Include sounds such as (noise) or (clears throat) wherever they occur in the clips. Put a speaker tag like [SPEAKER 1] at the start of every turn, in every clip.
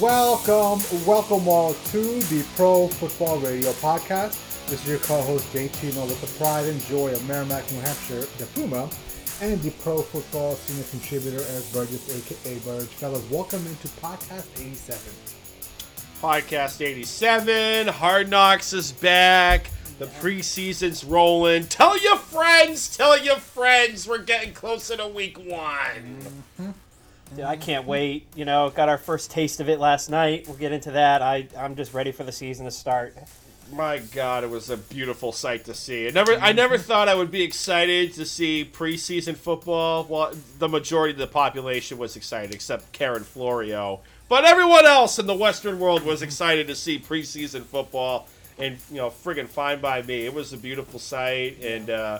[SPEAKER 1] Welcome, welcome all to the Pro Football Radio Podcast. This is your co-host Jay Tino with the pride and joy of Merrimack, New Hampshire, the Puma, and the Pro Football Senior Contributor Eric Burgess, aka Burge. Fellas, welcome into Podcast 87.
[SPEAKER 2] Podcast 87. Hard Knocks is back. The preseason's rolling. Tell your friends, tell your friends we're getting closer to week one. Mm-hmm.
[SPEAKER 3] Dude, I can't wait. You know, got our first taste of it last night. We'll get into that. I I'm just ready for the season to start.
[SPEAKER 2] My God, it was a beautiful sight to see. I never, I never (laughs) thought I would be excited to see preseason football. Well, the majority of the population was excited, except Karen Florio. But everyone else in the Western world was excited to see preseason football, and you know, friggin' fine by me. It was a beautiful sight, and uh,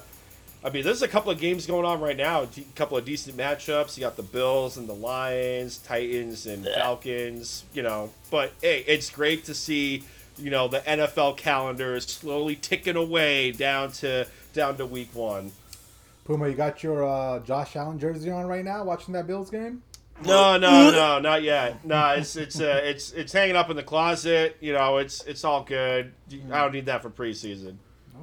[SPEAKER 2] I mean, there's a couple of games going on right now. A couple of decent matchups. You got the Bills and the Lions, Titans and Falcons. You know, but hey, it's great to see. You know, the NFL calendar is slowly ticking away down to down to week one.
[SPEAKER 1] Puma, you got your uh, Josh Allen jersey on right now, watching that Bills game?
[SPEAKER 2] No, no, no, not yet. No, it's it's uh, (laughs) it's it's hanging up in the closet. You know, it's it's all good. I don't need that for preseason.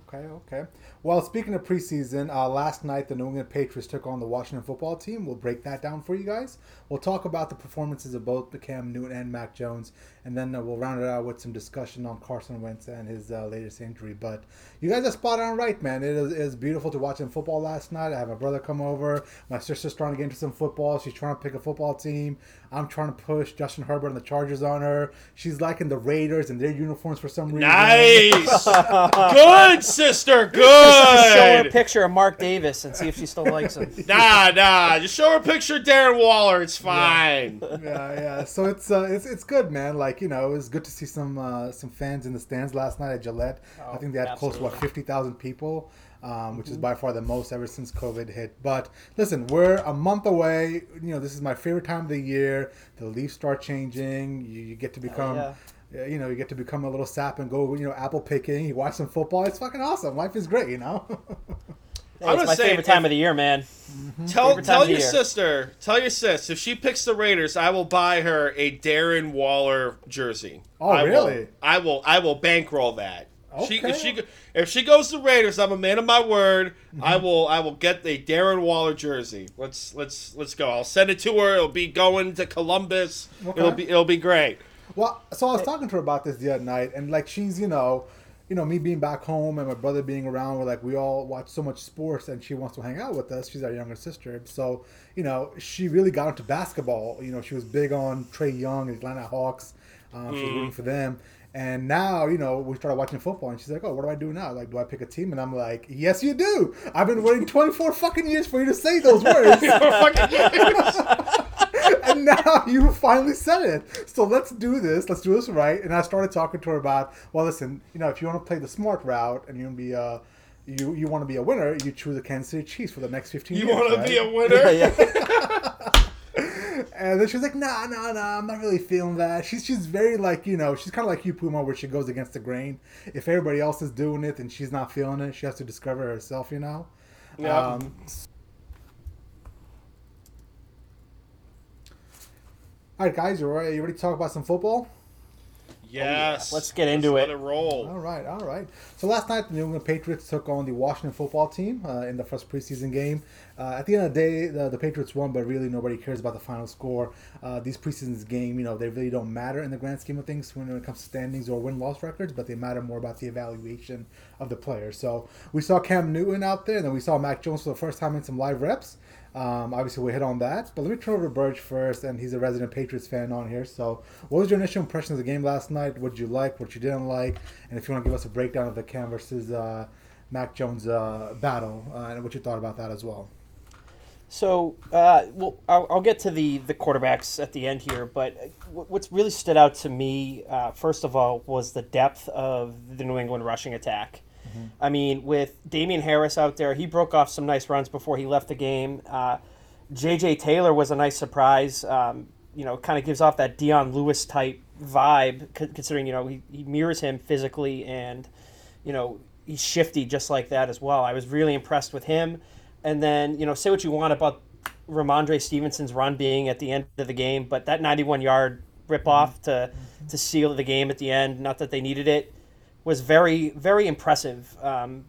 [SPEAKER 1] Okay, okay. Well, speaking of preseason, uh, last night the New England Patriots took on the Washington football team. We'll break that down for you guys. We'll talk about the performances of both the Cam Newton and Mac Jones, and then uh, we'll round it out with some discussion on Carson Wentz and his uh, latest injury. But you guys are spot on right, man. It is, it is beautiful to watch some football last night. I have my brother come over. My sister's trying to get into some football. She's trying to pick a football team. I'm trying to push Justin Herbert and the Chargers on her. She's liking the Raiders and their uniforms for some reason.
[SPEAKER 2] Nice, (laughs) good sister, (laughs) Good.
[SPEAKER 3] Just show her a picture of Mark Davis and see if she still likes him.
[SPEAKER 2] Nah, nah. Just show her a picture of Darren Waller. It's fine.
[SPEAKER 1] yeah, yeah. So it's uh, it's it's good, man. Like you know, it was good to see some uh, some fans in the stands last night at Gillette. I think they had close to what
[SPEAKER 3] absolutely.
[SPEAKER 1] fifty thousand people, um, which is by far the most ever since COVID hit. But listen, we're a month away. You know, this is my favorite time of the year. The leaves start changing. You, you get to become.
[SPEAKER 3] yeah.
[SPEAKER 1] yeah, You know, you get to become a little sap and go, you know, apple picking. You watch some football. It's fucking awesome. Life is great, you know. (laughs)
[SPEAKER 3] Hey,
[SPEAKER 2] I'm
[SPEAKER 3] it's my
[SPEAKER 2] say,
[SPEAKER 3] favorite time
[SPEAKER 2] if-
[SPEAKER 3] of the year, man.
[SPEAKER 2] Tell
[SPEAKER 3] Favorite time
[SPEAKER 2] tell your
[SPEAKER 3] year.
[SPEAKER 2] sister, tell your sis, if she picks the Raiders, I will buy her a Darren Waller jersey.
[SPEAKER 1] Oh,
[SPEAKER 2] I will-
[SPEAKER 1] really?
[SPEAKER 2] I will. I will bankroll that. She, if
[SPEAKER 1] Okay.
[SPEAKER 2] she if she goes to Raiders, I'm a man of my word.
[SPEAKER 1] Mm-hmm.
[SPEAKER 2] I will I will get a Darren Waller jersey. Let's let's let's go. I'll send it to her. It'll be going to Columbus.
[SPEAKER 1] Okay.
[SPEAKER 2] It'll be it'll be great.
[SPEAKER 1] Well, so I was talking to her about this the other night, and like she's, you know, you know, me being back home and my brother being around, we're like we all watch so much sports, and she wants to hang out with us. She's our younger sister, so you know, she really got into basketball. You know, she was big on Trae Young, and Atlanta Hawks. Um, She was rooting for them. And now, you know, we started watching football, and she's like, "Oh, what do I do now? Like, do I pick a team?" And I'm like, "Yes, you do. I've been waiting 24 fucking years for you to say those words." (laughs) (laughs) and now (laughs) you finally said it. So let's do this. Let's do this right. And I started talking to her about, well, listen, you know, if you want to play the smart route and you want to be a, you you want to be a winner, you choose the Kansas City Chiefs for the next 15
[SPEAKER 2] You
[SPEAKER 1] years.
[SPEAKER 2] want to
[SPEAKER 1] right?
[SPEAKER 2] be a winner?
[SPEAKER 3] yeah. (laughs)
[SPEAKER 1] And then she was like, nah, nah, nah, I'm not really feeling that. She's she's very like, you know, she's kind of like you, Puma, where she goes against the grain. If everybody else is doing it and she's not feeling it, she has to discover herself, you know?
[SPEAKER 2] Yeah.
[SPEAKER 1] Um, all right, guys, you ready, you ready to talk about some football?
[SPEAKER 2] Yes.
[SPEAKER 3] Let's get into
[SPEAKER 2] Let
[SPEAKER 3] it.
[SPEAKER 2] it roll.
[SPEAKER 1] All right, all right. So last night, the New England Patriots took on the Washington football team uh, in the first preseason game. Uh, at the end of the day, the, the Patriots won, but really nobody cares about the final score. Uh, these preseason game, you know, they really don't matter in the grand scheme of things when it comes to standings or win-loss records, but they matter more about the evaluation of the players. So we saw Cam Newton out there, and then we saw Mac Jones for the first time in some live reps. Um, obviously, we hit on that, but let me turn over to Burge first, and he's a resident Patriots fan on here. So, what was your initial impression of the game last night? What did you like? What you didn't like? And if you want to give us a breakdown of the Cam versus uh, Mac Jones uh, battle, uh, and what you thought about that as well.
[SPEAKER 3] So, uh, well, I'll, I'll get to the the quarterbacks at the end here, but wh- what's really stood out to me, uh, first of all, was the depth of the New England rushing attack. I mean, with Damien Harris out there, he broke off some nice runs before he left the game. Uh, J.J. Taylor was a nice surprise. Um, you know, kind of gives off that Dion Lewis type vibe, considering you know he, he mirrors him physically and you know he's shifty just like that as well. I was really impressed with him. And then you know, say what you want about Rhamondre Stevenson's run being at the end of the game, but that 91 yard rip off to to seal the game at the end. Not that they needed it. Was very very impressive. Um,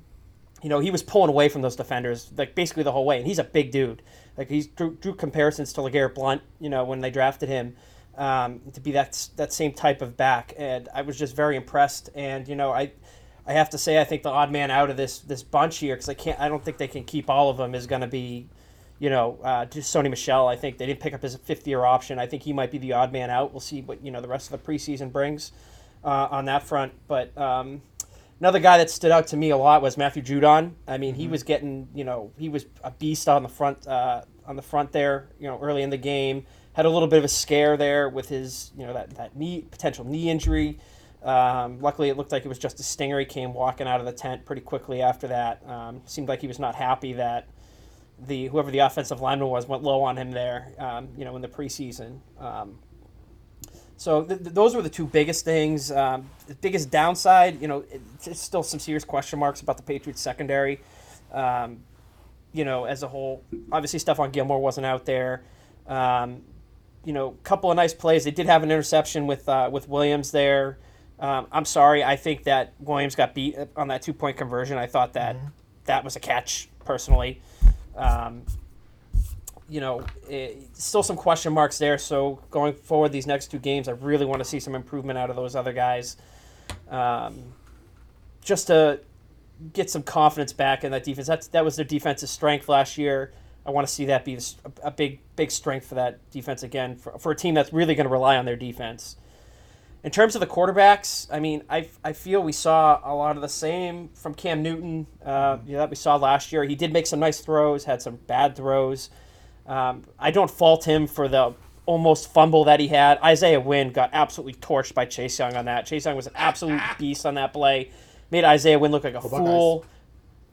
[SPEAKER 3] you know, he was pulling away from those defenders like basically the whole way, and he's a big dude. Like he drew, drew comparisons to LeGarrette Blunt, you know, when they drafted him um, to be that that same type of back, and I was just very impressed. And you know, I I have to say I think the odd man out of this this bunch here because I can't I don't think they can keep all of them is going to be. You know, uh, just Sony Michel. I think they didn't pick up his fifth year option. I think he might be the odd man out. We'll see what you know the rest of the preseason brings uh, on that front. But um, Another guy that stood out to me a lot was Matthew Judon. I mean, mm-hmm. he was getting, you know, he was a beast on the front, uh, on the front there. You know, early in the game, had a little bit of a scare there with his, you know, that that knee potential knee injury. Um, luckily, it looked like it was just a stinger. He came walking out of the tent pretty quickly after that. Um, seemed like he was not happy that the whoever the offensive lineman was went low on him there. Um, you know, in the preseason. Um, so th- th- those were the two biggest things. Um, the biggest downside, you know, it's still some serious question marks about the Patriots secondary. Um, you know, as a whole, obviously Stephon Gilmore wasn't out there. Um, you know, a couple of nice plays. They did have an interception with uh, with Williams there. Um, I'm sorry, I think that Williams got beat on that two point conversion. I thought that mm-hmm. that was a catch personally. You know, it, eh, still some question marks there. So going forward, these next two games, I really want to see some improvement out of those other guys, um, just to get some confidence back in that defense. That's that was their defensive strength last year. I want to see that be a, big big strength for that defense again for, for a team that's really going to rely on their defense. In terms of the quarterbacks, I mean, I, I feel we saw a lot of the same from Cam Newton uh, you know, that we saw last year. He did make some nice throws, had some bad throws. Um, I don't fault him for the almost fumble that he had. Isaiah Wynn got absolutely torched by Chase Young on that. Chase Young was an absolute (laughs) beast on that play. Made Isaiah Wynn look like a fool.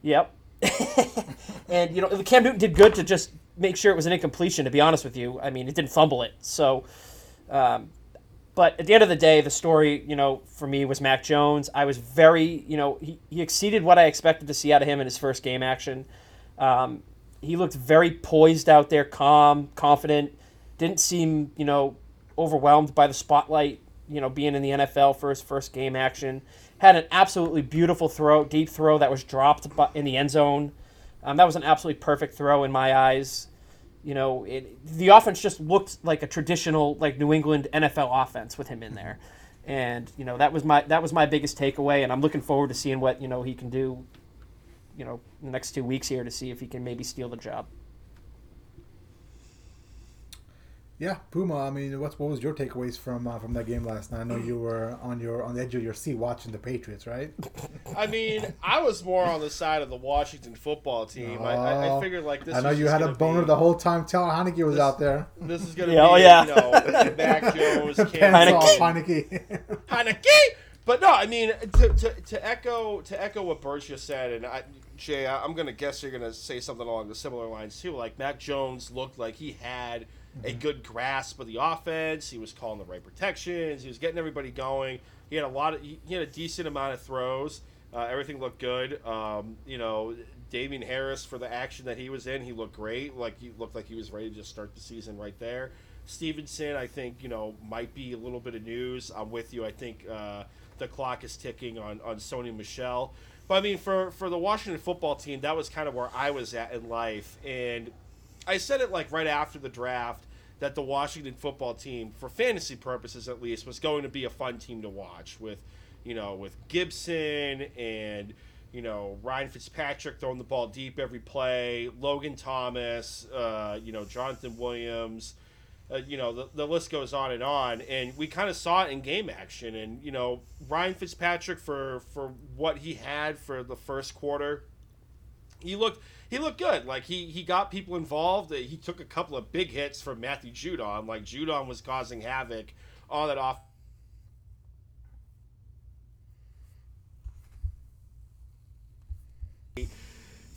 [SPEAKER 3] Yep. (laughs) and you know, Cam Newton did good to just make sure it was an incompletion. To be honest with you, I mean, it didn't fumble it. So, um, but at the end of the day, the story, you know, for me was Mac Jones. I was very, you know, he, he exceeded what I expected to see out of him in his first game action. Um, he looked very poised out there, calm, confident. Didn't seem, you know, overwhelmed by the spotlight. You know, being in the NFL for his first game action, had an absolutely beautiful throw, deep throw that was dropped in the end zone. Um, that was an absolutely perfect throw in my eyes. You know, it, the offense just looked like a traditional like New England NFL offense with him in there, and you know that was my that was my biggest takeaway. And I'm looking forward to seeing what you know he can do you know, the next two weeks here to see if he can maybe steal the job.
[SPEAKER 1] Yeah, Puma. I mean, what what was your takeaways from uh, from that game last night? I know you were on your on the edge of your seat watching the Patriots, right? (laughs)
[SPEAKER 2] I mean, I was more on the side of the Washington football team. Oh, I, I,
[SPEAKER 1] I,
[SPEAKER 2] figured like this.
[SPEAKER 1] I know you had a boner be, the whole time. Taylor Heinicke was
[SPEAKER 2] this,
[SPEAKER 1] out there.
[SPEAKER 2] This is gonna (laughs) yeah, be, oh, yeah. you know, Mac (laughs) Jones,
[SPEAKER 1] Heinicke. Heinicke.
[SPEAKER 2] Heinicke. But no, I mean to, to, to echo to echo what Bert just said, and I, Jay, I'm gonna guess you're gonna say something along the similar lines too. Like Mac Jones looked like he had mm-hmm. a good grasp of the offense. He was calling the right protections. He was getting everybody going. He had a lot of he had a decent amount of throws. Uh, everything looked good. Um, you know, Damien Harris for the action that he was in, he looked great. Like he looked like he was ready to just start the season right there. Stevenson, I think you know might be a little bit of news. I'm with you. I think uh, the clock is ticking on on Sony Michel. But I mean, for for the Washington football team, that was kind of where I was at in life, and I said it like right after the draft that the Washington football team, for fantasy purposes at least, was going to be a fun team to watch with, you know, with Gibson and you know Ryan Fitzpatrick throwing the ball deep every play, Logan Thomas, uh, you know Jonathan Williams uh, you know, the, the list goes on and on. And we kind of saw it in game action. And, you know, Ryan Fitzpatrick, for, for what he had for the first quarter, he looked he looked good. Like he he got people involved. He took a couple of big hits from Matthew Judon. Like Judon was causing havoc on that off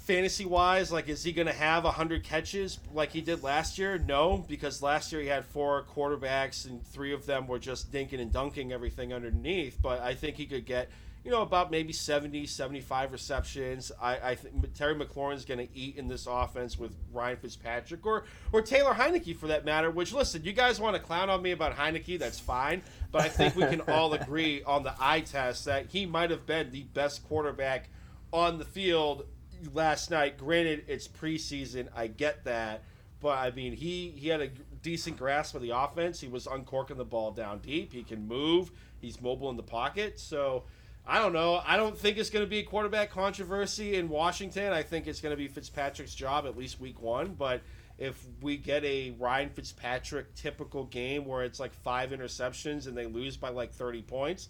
[SPEAKER 2] fantasy wise, like, is he going to have 100 catches like he did last year? No, because last year he had four quarterbacks and three of them were just dinking and dunking everything underneath. But I think he could get, you know, about maybe 70, 75 receptions. I, I think Terry McLaurin's going to eat in this offense with Ryan Fitzpatrick or, or Taylor Heinicke for that matter, which, listen, you guys want to clown on me about Heinicke, that's fine. But I think we can (laughs) all agree on the eye test that he might have been the best quarterback on the field last night. Granted, it's preseason. I get that. But, I mean, he, he had a decent grasp of the offense. He was uncorking the ball down deep. He can move. He's mobile in the pocket. So – I don't know. I don't think it's going to be a quarterback controversy in Washington. I think it's going to be Fitzpatrick's job at least week one. But if we get a Ryan Fitzpatrick typical game where it's like five interceptions and they lose by like 30 points,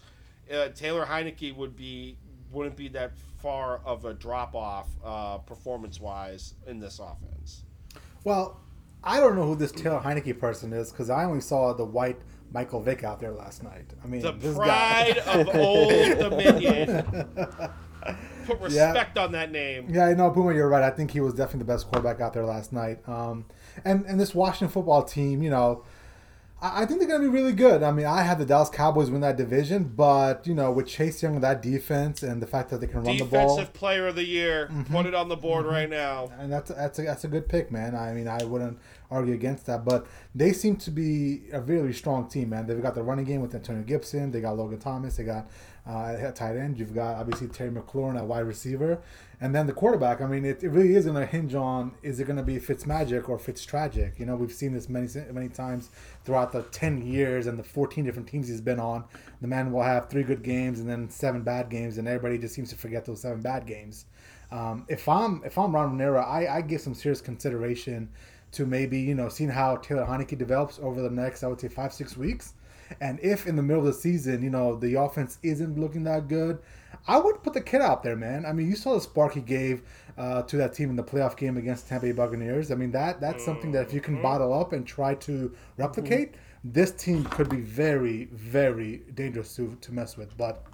[SPEAKER 2] uh, Taylor Heinicke would be wouldn't be that far of a drop off uh, performance wise in this offense.
[SPEAKER 1] Well, I don't know who this Taylor Heinicke person is because I only saw the white Michael Vick out there last night. I mean,
[SPEAKER 2] the
[SPEAKER 1] this
[SPEAKER 2] pride
[SPEAKER 1] guy.
[SPEAKER 2] of (laughs) Old Dominion. Put respect yeah. on that name.
[SPEAKER 1] Yeah, I know, Puma. You're right. I think he was definitely the best quarterback out there last night. Um, and and this Washington football team, you know, I, think they're going to be really good. I mean, I had the Dallas Cowboys win that division, but you know, with Chase Young, that defense, and the fact that they can run
[SPEAKER 2] Defensive
[SPEAKER 1] the ball,
[SPEAKER 2] Defensive Player of the Year, mm-hmm. put it on the board mm-hmm. right now.
[SPEAKER 1] And that's that's a, that's a good pick, man. I mean, I wouldn't argue against that. But they seem to be a really strong team, man. They've got the running game with Antonio Gibson. They got Logan Thomas. They got uh, tight end. You've got obviously Terry McLaurin at wide receiver, and then the quarterback. I mean, it, it really is going to hinge on is it going to be Fitz magic or Fitz tragic. You know, we've seen this many many times throughout the ten years and the fourteen different teams he's been on. The man will have three good games and then seven bad games, and everybody just seems to forget those seven bad games. Um, if I'm if I'm Ron Rivera, I, I give some serious consideration to maybe you know seeing how Taylor Heinicke develops over the next I would say five six weeks, and if in the middle of the season you know the offense isn't looking that good, I would put the kid out there, man. I mean, you saw the spark he gave uh, to that team in the playoff game against Tampa Bay Buccaneers. I mean that that's something that if you can mm-hmm. bottle up and try to replicate, this team could be very very dangerous to to mess with. But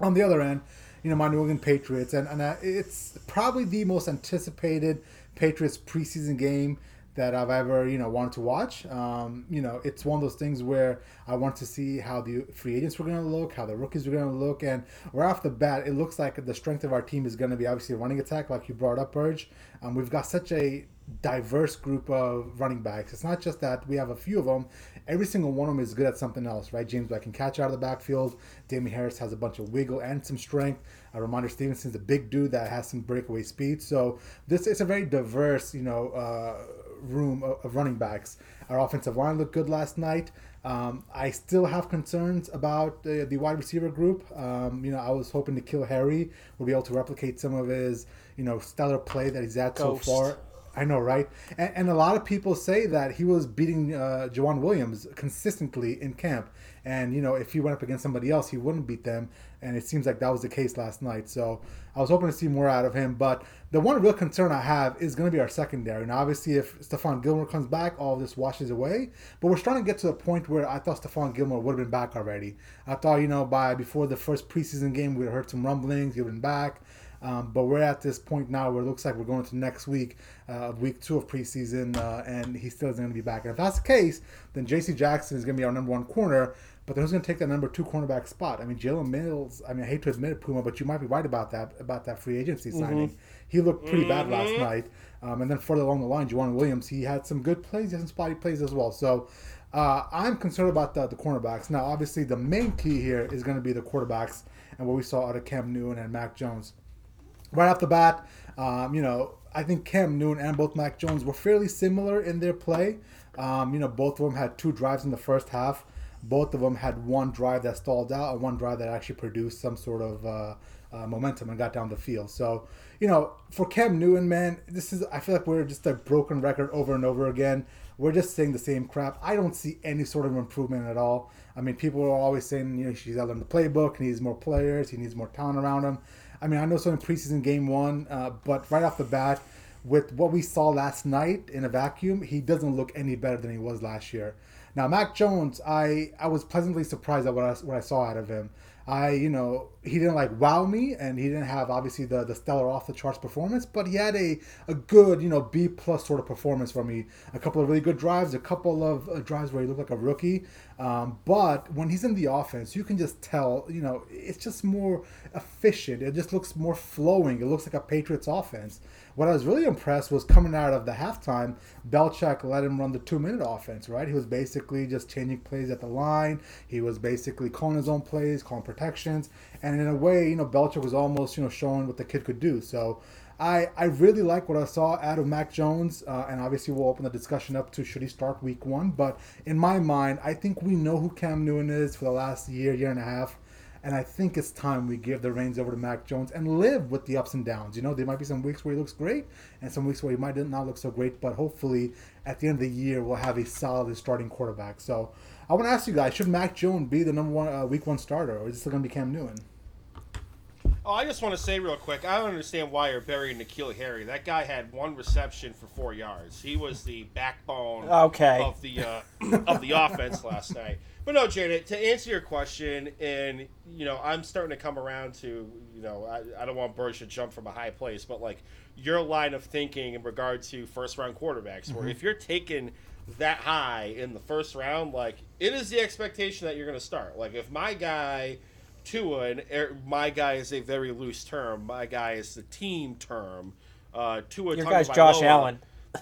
[SPEAKER 1] on the other end. You know, my New England Patriots, and, and uh, it's probably the most anticipated Patriots preseason game that I've ever you know wanted to watch. Um, you know, it's one of those things where I want to see how the free agents were going to look, how the rookies were going to look, and right off the bat, it looks like the strength of our team is going to be obviously running attack, like you brought up, Urge. Um, we've got such a diverse group of running backs. It's not just that we have a few of them. Every single one of them is good at something else, right? James Black can catch out of the backfield. Damien Harris has a bunch of wiggle and some strength. A Rhamondre Stevenson's a big dude that has some breakaway speed. So this is a very diverse, you know, uh, room of, running backs. Our offensive line looked good last night. Um, I still have concerns about the, the wide receiver group. Um, you know, I was hoping to N'Keal Harry would be able to replicate some of his, you know, stellar play that he's at Ghost. so far. I know, right? And, and, a lot of people say that he was beating uh, Joejuan Williams consistently in camp. And, you know, if he went up against somebody else, he wouldn't beat them. And it seems like that was the case last night. So I was hoping to see more out of him. But the one real concern I have is going to be our secondary. And obviously, if Stephon Gilmore comes back, all this washes away. But we're starting to get to the point where I thought Stephon Gilmore would have been back already. I thought, you know, by before the first preseason game, we'd heard some rumblings, he would have been back. Um, but we're at this point now where it looks like we're going to next week, uh, week two of preseason, uh, and he still isn't going to be back. And if that's the case, then J.C. Jackson is going to be our number one corner. But then who's going to take that number two cornerback spot? I mean, Jalen Mills. I mean, I hate to admit it, Puma, but you might be right about that about that free agency mm-hmm. signing. He looked pretty mm-hmm. bad last mm-hmm. night. Um, and then further along the line, Joejuan Williams, he had some good plays, he had some spotty plays as well. So uh, I'm concerned about the, the cornerbacks. Now, obviously, the main key here is going to be the quarterbacks and what we saw out of Cam Newton and Mac Jones right off the bat, um, you know, I think Cam Newton and both Mac Jones were fairly similar in their play. Um, you know, both of them had two drives in the first half. Both of them had one drive that stalled out and one drive that actually produced some sort of uh, uh, momentum and got down the field. So, you know, for Cam Newton, man, this is, I feel like we're just a broken record over and over again. We're just saying the same crap. I don't see any sort of improvement at all. I mean, people are always saying, you know, she's out on the playbook, he needs more players, he needs more talent around him. I mean, I know some in preseason game one, uh, but right off the bat, with what we saw last night in a vacuum, he doesn't look any better than he was last year. Now, Mac Jones, I I was pleasantly surprised at what I, what I saw out of him. I, you know, he didn't like wow me, and he didn't have obviously the the stellar off the charts performance, but he had a a good you know B plus sort of performance for me. A couple of really good drives, a couple of uh, drives where he looked like a rookie. Um, but when he's in the offense, you can just tell you know it's just more efficient. It just looks more flowing. It looks like a Patriots offense. What I was really impressed was coming out of the halftime, Belichick let him run the two minute offense, right? He was basically just changing plays at the line. He was basically calling his own plays, calling protections. And in a way, you know, Belichick was almost, you know, showing what the kid could do. So I, I really like what I saw out of Mac Jones, uh, and obviously we'll open the discussion up to should he start week one. But in my mind, I think we know who Cam Newton is for the last year, year and a half. And I think it's time we give the reins over to Mac Jones and live with the ups and downs. You know, there might be some weeks where he looks great and some weeks where he might not look so great, but hopefully at the end of the year, we'll have a solid starting quarterback. So I want to ask you guys should Mac Jones be the number one uh, week one starter, or is it still going to be Cam Newton?
[SPEAKER 2] Oh, I just want to say real quick, I don't understand why you're burying N'Keal Harry. That guy had one reception for four yards. He was the backbone
[SPEAKER 3] Okay.
[SPEAKER 2] of the uh, of the offense last night. But no, Janet, to answer your question, and you know, I'm starting to come around to, you know, I, I don't want birds to jump from a high place, but like your line of thinking in regard to first round quarterbacks, where if you're taking that high in the first round, like it is the expectation that you're going to start. Like if my guy Tua, and er, my guy is a very loose term. My guy is the team term. Uh, Tua
[SPEAKER 3] Your guy's Josh Allen.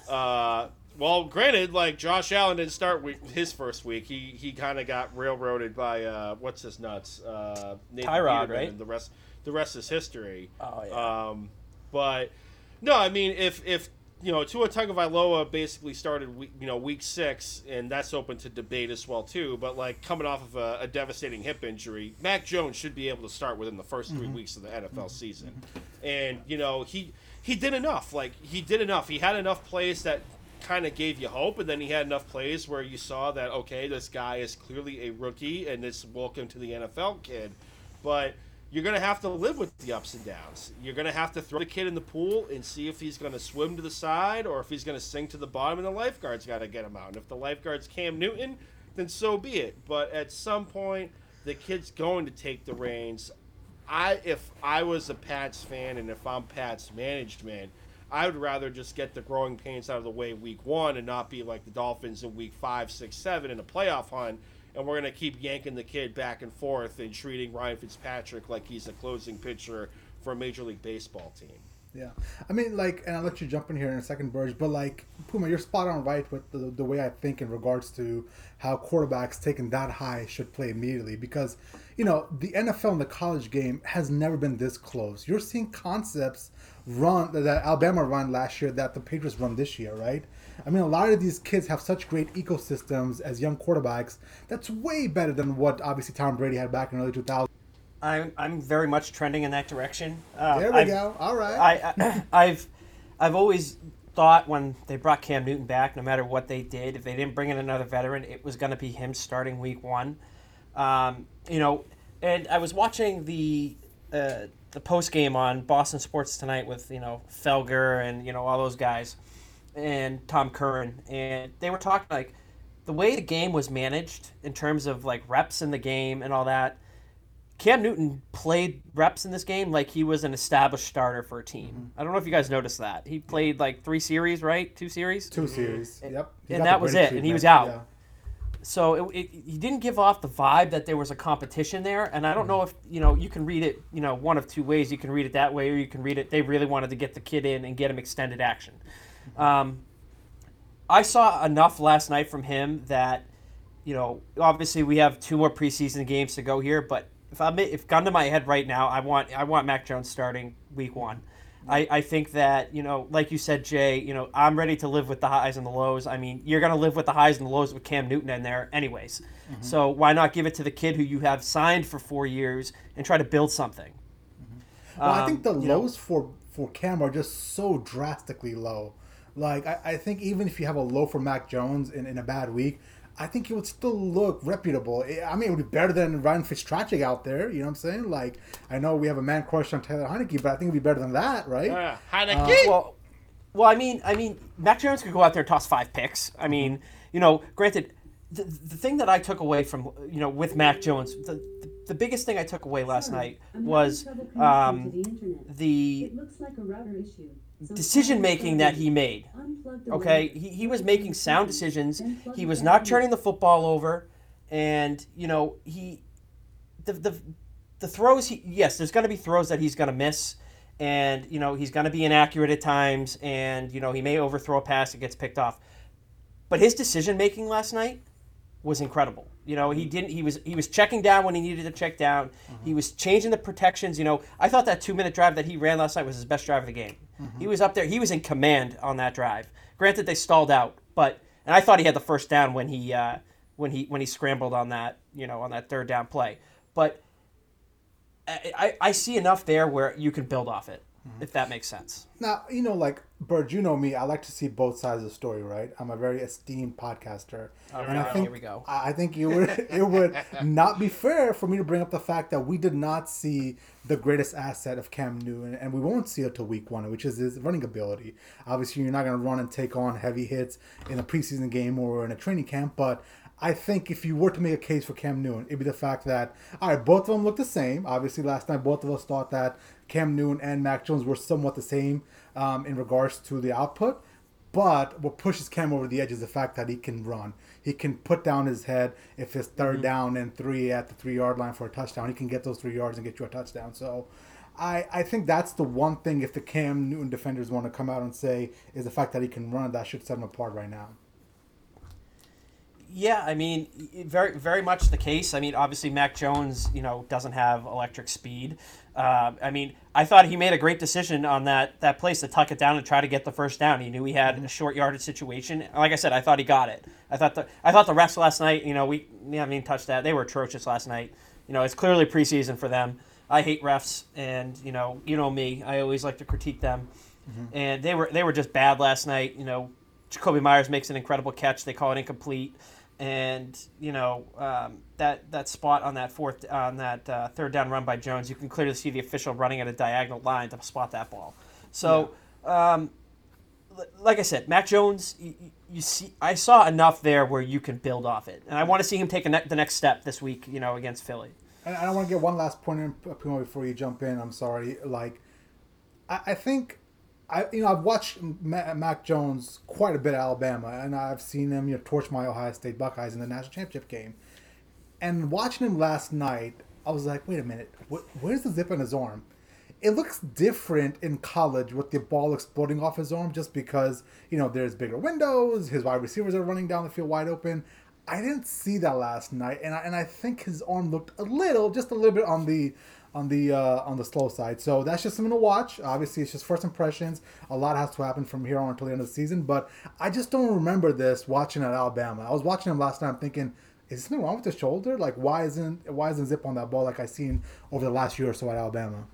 [SPEAKER 2] Uh, well, granted, like Josh Allen didn't start week, his first week. He he kind of got railroaded by uh, what's his nuts, uh, Nathan
[SPEAKER 3] Tyrod,
[SPEAKER 2] Peterman,
[SPEAKER 3] right?
[SPEAKER 2] And the rest the rest is history.
[SPEAKER 3] Oh, yeah.
[SPEAKER 2] Um, but no, I mean if if you know Tua Tagovailoa basically started week, you know week six, and that's open to debate as well too. But like coming off of a, a devastating hip injury, Mac Jones should be able to start within the 1st three mm-hmm. weeks of the NFL mm-hmm. season, and you know he he did enough. Like he did enough. He had enough plays that kind of gave you hope, and then he had enough plays where you saw that okay, this guy is clearly a rookie, and this welcome to the NFL kid, but you're going to have to live with the ups and downs. You're going to have to throw the kid in the pool and see if he's going to swim to the side or if he's going to sink to the bottom, and the lifeguard's got to get him out. And if the lifeguard's Cam Newton, then so be it. But at some point, the kid's going to take the reins. I, if I was a Pats fan and if I'm Pats management, I would rather just get the growing pains out of the way week one and not be like the Dolphins in week five, six, seven in a playoff hunt and we're going to keep yanking the kid back and forth and treating Ryan Fitzpatrick like he's a closing pitcher for a Major League Baseball team.
[SPEAKER 1] Yeah, I mean, like, and I'll let you jump in here in a second, Burge. But like, Puma, you're spot on right with the, the way I think in regards to how quarterbacks taken that high should play immediately because, you know, the NFL and the college game has never been this close. You're seeing concepts run that Alabama run last year that the Patriots run this year, right? I mean, a lot of these kids have such great ecosystems as young quarterbacks. That's way better than what obviously Tom Brady had back in early 2000s.
[SPEAKER 3] I'm I'm very much trending in that direction. Uh,
[SPEAKER 1] There we
[SPEAKER 3] I've-
[SPEAKER 1] go. All right.
[SPEAKER 3] I, I (clears throat) I've I've always thought when they brought Cam Newton back, no matter what they did, if they didn't bring in another veteran, it was going to be him starting week one. Um, you know, and I was watching the uh, the post game on Boston Sports tonight with you know Felger and you know all those guys and Tom Curran, and they were talking like the way the game was managed in terms of like reps in the game and all that. Cam Newton played reps in this game like he was an established starter for a team. Mm-hmm. I don't know if you guys noticed that. He played like three series, right? Two series.
[SPEAKER 1] Two series. Mm-hmm. Yep. He
[SPEAKER 3] and that was it, and he was out. So it, it, he didn't give off the vibe that there was a competition there, and I don't mm-hmm. know if you know you can read it you know one of two ways. You can read it that way, or you can read it. They really wanted to get the kid in and get him extended action. Um, I saw enough last night from him that you know obviously we have two more preseason games to go here, but if I'm if gun to my head right now, I want I want Mac Jones starting week one. I, I think that you know, like you said, Jay. You know, I'm ready to live with the highs and the lows. I mean, you're gonna live with the highs and the lows with Cam Newton in there, anyways. So why not give it to the kid who you have signed for four years and try to build something?
[SPEAKER 1] Well, I
[SPEAKER 3] Um,
[SPEAKER 1] think the
[SPEAKER 3] you know-
[SPEAKER 1] lows for for Cam are just so drastically low. Like I, I think even if you have a low for Mac Jones in, in a bad week, I think it would still look reputable. I I mean, it would be better than Ryan Fitzpatrick out there. You know what I'm saying? Like I know we have a man crush on Taylor Heinicke, but I think it'd be better than that, right?
[SPEAKER 2] Uh, Heinicke.
[SPEAKER 3] Well, well, I mean, I mean, Mac Jones could go out there and toss five picks. I mean, you know, granted, the, the thing that I took away from you know with Mac Jones, the, the, the biggest thing I took away last night was um, the decision making that he made. Okay, he, he was making sound decisions. He was not turning the football over, and you know he the the the throws. He, yes, there's going to be throws that he's going to miss, and you know he's going to be inaccurate at times, and you know he may overthrow a pass that gets picked off. But his decision making last night was incredible. You know, he didn't. He was he was checking down when he needed to check down. Mm-hmm. He was changing the protections. You know, I thought that two minute drive that he ran last night was his best drive of the game. Mm-hmm. He was up there. He was in command on that drive. Granted, they stalled out, but and I thought he had the first down when he uh, when he when he scrambled on that you know on that third down play. But I, I, I see enough there where you can build off it mm-hmm. if that makes sense.
[SPEAKER 1] Now, you know, like Bird, you know me. I like to see both sides of the story, right? I'm a very esteemed podcaster,
[SPEAKER 3] oh, and I think here we go.
[SPEAKER 1] I think it would (laughs) it would not be fair for me to bring up the fact that we did not see the greatest asset of Cam Newton, and we won't see it till week one, which is his running ability. Obviously, you're not going to run and take on heavy hits in a preseason game or in a training camp, but I think if you were to make a case for Cam Newton, it'd be the fact that all right, both of them look the same. Obviously, last night both of us thought that Cam Newton and Mac Jones were somewhat the same um, in regards to the output. But what pushes Cam over the edge is the fact that he can run. He can put down his head if it's 3rd mm-hmm. down and three at the three yard line for a touchdown. He can get those three yards and get you a touchdown. So I, I think that's the one thing if the Cam Newton defenders want to come out and say is the fact that he can run that should set him apart right now.
[SPEAKER 3] Yeah, I mean, very very much the case. I mean, obviously Mac Jones, you know, doesn't have electric speed. Uh, I mean, I thought he made a great decision on that that place to tuck it down and try to get the first down. He knew he had a short yardage situation. Like I said, I thought he got it. I thought the I thought the refs last night, you know, we, we haven't even touched that. They were atrocious last night. You know, it's clearly preseason for them. I hate refs, and you know, you know me. I always like to critique them, mm-hmm. and they were they were just bad last night. You know, Jakobi Myers makes an incredible catch. They call it incomplete and you know um, that that spot on that fourth on that uh, third down run by Jones, you can clearly see the official running at a diagonal line to spot that ball. So, yeah. um, like I said, Mac Jones, you, you, see, I saw enough there where you can build off it, and I want to see him take ne- the next step this week. You know, against Philly.
[SPEAKER 1] And I want to get one last point in before you jump in. I'm sorry, like I, I think I you know I've watched Mac Jones quite a bit at Alabama, and I've seen him you know torch my Ohio State Buckeyes in the national championship game. And watching him last night, I was like, wait a minute, what, where's the zip on his arm? It looks different in college with the ball exploding off his arm, just because you know there's bigger windows, his wide receivers are running down the field wide open. I didn't see that last night, and I, and I think his arm looked a little, just a little bit on the on the uh, on the slow side. So that's just something to watch. Obviously, it's just first impressions. A lot has to happen from here on until the end of the season. But I just don't remember this watching at Alabama. I was watching him last time, thinking, is something wrong with the shoulder? Like, why isn't why isn't zip on that ball like I seen over the last year or so at Alabama?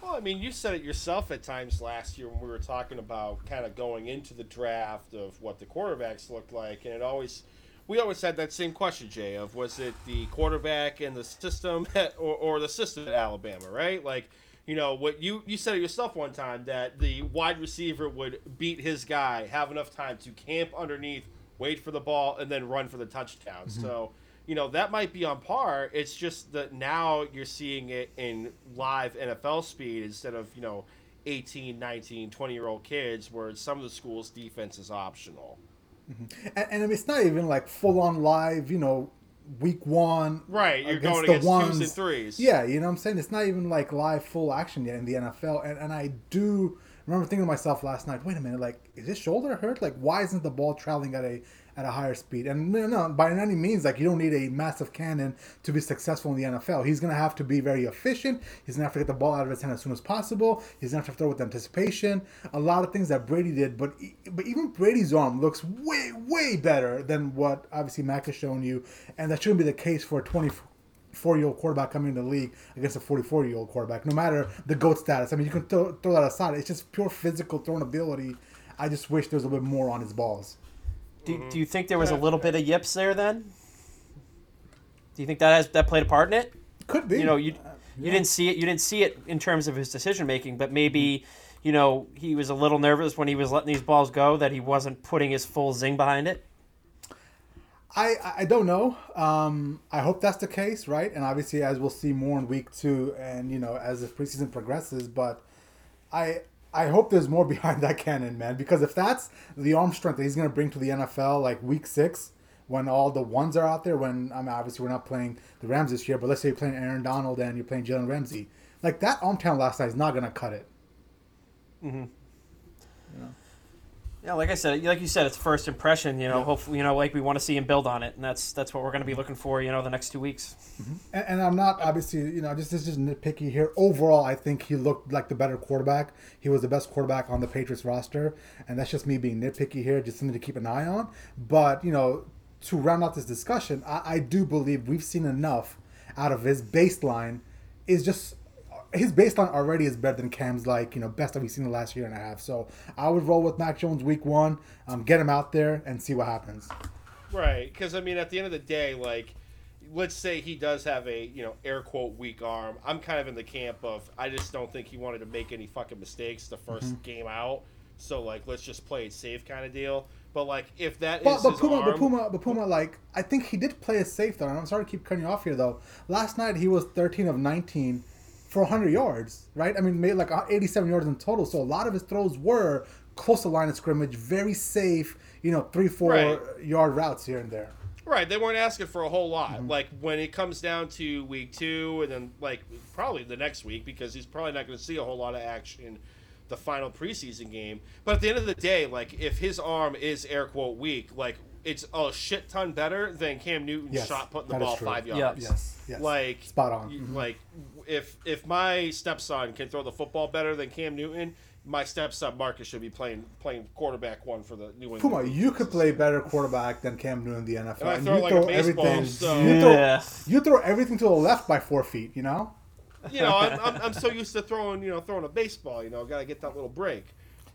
[SPEAKER 2] Well, I mean, you said it yourself at times last year when we were talking about kind of going into the draft of what the quarterbacks looked like, and it always we always had that same question, Jay, of was it the quarterback and the system (laughs) at, or, or the system at Alabama, right? Like, you know, what you, you said it yourself one time that the wide receiver would beat his guy, have enough time to camp underneath, wait for the ball, and then run for the touchdown. Mm-hmm. So, you know, that might be on par. It's just that now you're seeing it in live NFL speed instead of, you know, 18, 19, 20 year old kids where some of the schools' defense is optional.
[SPEAKER 1] Mm-hmm. And, and, it's not even like full on live, you know, week one.
[SPEAKER 2] Right, you're against going against the ones. twos and threes.
[SPEAKER 1] Yeah, you know what I'm saying? It's not even like live full action yet in the NFL. And, and I do remember thinking to myself last night, wait a minute, like, is his shoulder hurt? Like, why isn't the ball traveling at a at a higher speed. And no, by any means, like you don't need a massive cannon to be successful in the NFL. He's gonna have to be very efficient. He's gonna have to get the ball out of his hand as soon as possible. He's gonna have to throw with anticipation. A lot of things that Brady did, but but even Brady's arm looks way way better than what obviously Mac has shown you, and that shouldn't be the case for a 20 four year old quarterback coming into the league against a 44 year old quarterback, no matter the GOAT status. I mean, you can throw, throw that aside. It's just pure physical throwing ability. I just wish there was a bit more on his balls.
[SPEAKER 3] Do, mm-hmm. do you think there was a little bit of yips there then? Do you think that has that played a part in it?
[SPEAKER 1] Could be.
[SPEAKER 3] You know, you uh, you yeah. didn't see it. You didn't see it in terms of his decision making, but maybe you know he was a little nervous when he was letting these balls go that he wasn't putting his full zing behind it.
[SPEAKER 1] I I don't know. Um, I hope that's the case, right? And obviously, as we'll see more in week two, and you know, as the preseason progresses, but I I hope there's more (laughs) behind that cannon, man. Because if that's the arm strength that he's going to bring to the NFL, like week six, when all the ones are out there, when I mean, obviously we're not playing the Rams this year, but let's say you're playing Aaron Donald and you're playing Jalen Ramsey, like that arm talent last night is not going to cut it. Mm-hmm.
[SPEAKER 3] Yeah, like I said, like you said, it's first impression. You know,
[SPEAKER 1] Yeah.
[SPEAKER 3] hopefully, you know, like we want to see him build on it, and that's that's what we're going to be looking for. You know, the next two weeks. Mm-hmm.
[SPEAKER 1] And, and I'm not obviously, you know, just this is just nitpicky here. Overall, I think he looked like the better quarterback. He was the best quarterback on the Patriots roster, and that's just me being nitpicky here, just something to keep an eye on. But you know, to round out this discussion, I, I do believe we've seen enough out of his baseline. Is just his baseline already is better than Cam's like you know best that we've seen the last year and a half. So I would roll with Mac Jones week one, um, get him out there and see what happens.
[SPEAKER 2] Right, because I mean, at the end of the day, like, let's say he does have a you know air quote weak arm. I'm kind of in the camp of I just don't think he wanted to make any fucking mistakes the 1st
[SPEAKER 1] Mm-hmm.
[SPEAKER 2] game out. So like, let's just play it safe kind of deal. But like, if that is
[SPEAKER 1] But, but
[SPEAKER 2] his
[SPEAKER 1] Puma,
[SPEAKER 2] arm,
[SPEAKER 1] but Puma, but Puma, like I think he did play it safe though. And I'm sorry to keep cutting you off here though. Last night he was 13 of 19 for 100 yards, right? I mean, made like 87 yards in total. So a lot of his throws were close to line of scrimmage, very safe. You know, three, four
[SPEAKER 2] Right.
[SPEAKER 1] yard routes here and there.
[SPEAKER 2] Right, they weren't asking for a whole lot.
[SPEAKER 1] Mm-hmm.
[SPEAKER 2] Like when it comes down to week two, and then like probably the next week because he's probably not going to see a whole lot of action in the final preseason game. But at the end of the day, like if his arm is air quote weak, like it's a shit ton better than Cam Newton's
[SPEAKER 1] Yes,
[SPEAKER 2] shot putting the ball five
[SPEAKER 3] Yeah.
[SPEAKER 2] yards.
[SPEAKER 1] Yes, yes.
[SPEAKER 2] Like
[SPEAKER 1] Spot on.
[SPEAKER 2] y-
[SPEAKER 1] Mhm.
[SPEAKER 2] Like if if my stepson can throw the football better than Cam Newton, my stepson Marcus should be playing playing quarterback one for the New England.
[SPEAKER 1] Puma, you could play better quarterback than Cam Newton in the NFL.
[SPEAKER 2] And I
[SPEAKER 1] And
[SPEAKER 2] throw
[SPEAKER 1] you
[SPEAKER 2] like a
[SPEAKER 1] throw
[SPEAKER 2] baseball,
[SPEAKER 1] everything.
[SPEAKER 2] so-
[SPEAKER 1] You throw,
[SPEAKER 3] Yeah.
[SPEAKER 1] you throw everything to the left by four feet. You know.
[SPEAKER 2] you know, I'm, I'm, I'm so used to throwing, you know, throwing a baseball. You know, I got to get that little break.